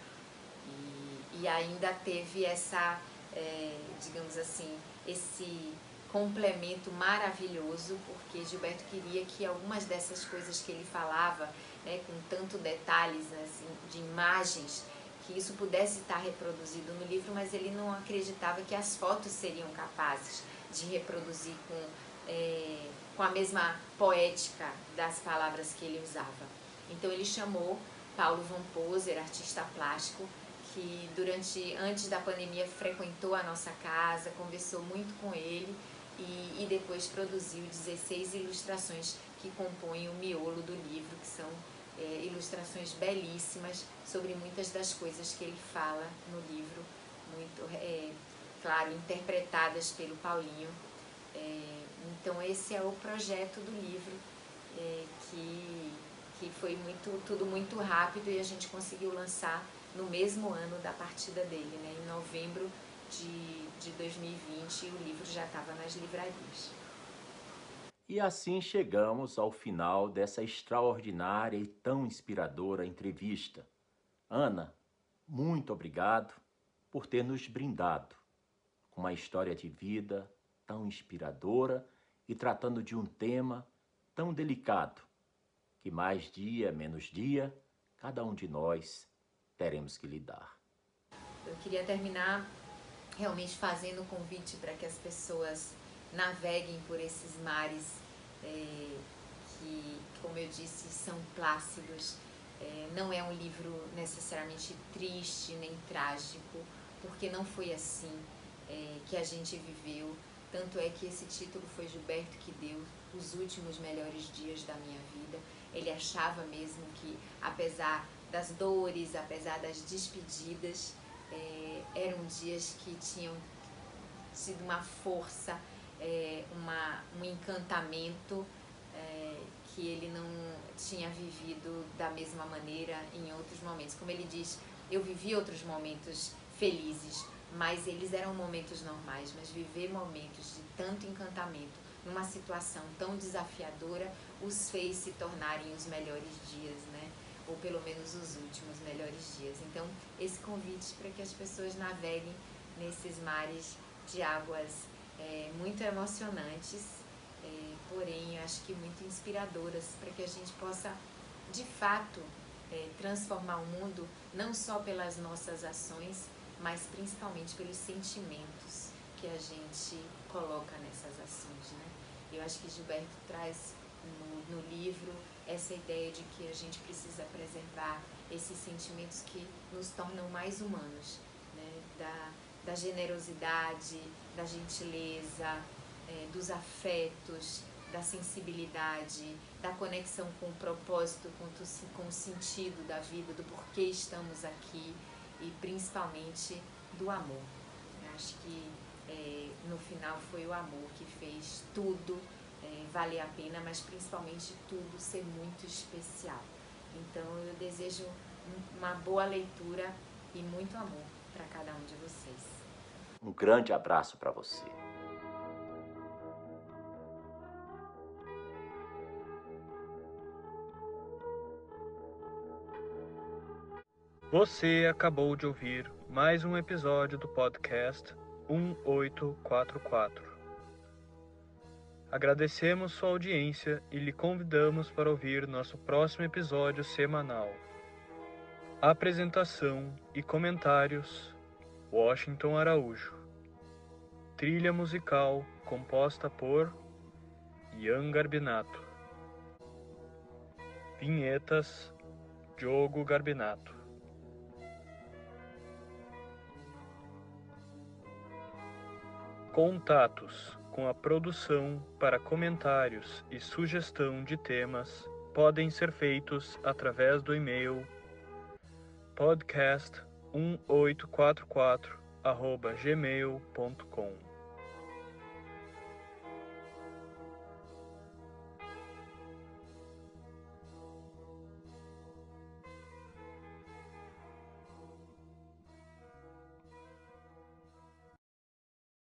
E, e ainda teve essa, é, digamos assim, esse complemento maravilhoso, porque Gilberto queria que algumas dessas coisas que ele falava, né, com tanto detalhes assim, de imagens, que isso pudesse estar reproduzido no livro, mas ele não acreditava que as fotos seriam capazes de reproduzir com, é, com a mesma poética das palavras que ele usava. Então ele chamou Paulo Van Poser, artista plástico, que durante antes da pandemia frequentou a nossa casa, conversou muito com ele e, e depois produziu 16 ilustrações que compõem o miolo do livro, que são é, ilustrações belíssimas sobre muitas das coisas que ele fala no livro, muito, é, claro, interpretadas pelo Paulinho. É, então esse é o projeto do livro, é, que, que foi muito, tudo muito rápido e a gente conseguiu lançar no mesmo ano da partida dele, né, em novembro de, de 2020 o livro já estava nas livrarias. E assim chegamos ao final dessa extraordinária e tão inspiradora entrevista. Ana, muito obrigado por ter nos brindado com uma história de vida tão inspiradora e tratando de um tema tão delicado que mais dia, menos dia, cada um de nós teremos que lidar. Eu queria terminar realmente fazendo o convite para que as pessoas naveguem por esses mares é, que, como eu disse, são plácidos. É, não é um livro necessariamente triste nem trágico, porque não foi assim é, que a gente viveu. Tanto é que esse título foi Gilberto que deu os últimos melhores dias da minha vida. Ele achava mesmo que, apesar das dores, apesar das despedidas, é, eram dias que tinham sido uma força, é, uma, um encantamento é, que ele não tinha vivido da mesma maneira em outros momentos. Como ele diz, eu vivi outros momentos felizes, mas eles eram momentos normais, mas viver momentos de tanto encantamento numa situação tão desafiadora os fez se tornarem os melhores dias, né? ou pelo menos os últimos melhores dias. Então, esse convite para que as pessoas naveguem nesses mares de águas é, muito emocionantes, é, porém, acho que muito inspiradoras, para que a gente possa, de fato, é, transformar o mundo não só pelas nossas ações, mas principalmente pelos sentimentos que a gente coloca nessas ações. Né? Eu acho que Gilberto traz no, no livro essa ideia de que a gente precisa preservar esses sentimentos que nos tornam mais humanos, né? da, da generosidade, da gentileza, é, dos afetos, da sensibilidade, da conexão com o propósito, com, com o sentido da vida, do porquê estamos aqui e principalmente do amor. Eu acho que é, no final foi o amor que fez tudo é, valer a pena, mas principalmente tudo ser muito especial. Então eu desejo uma boa leitura e muito amor para cada um de vocês. Um grande abraço para você. Você acabou de ouvir mais um episódio do podcast 1844. Agradecemos sua audiência e lhe convidamos para ouvir nosso próximo episódio semanal. Apresentação e comentários: Washington Araújo. Trilha musical composta por Ian Garbinato. Vinhetas: Diogo Garbinato. Contatos com a produção para comentários e sugestão de temas podem ser feitos através do e-mail podcast1844 gmail.com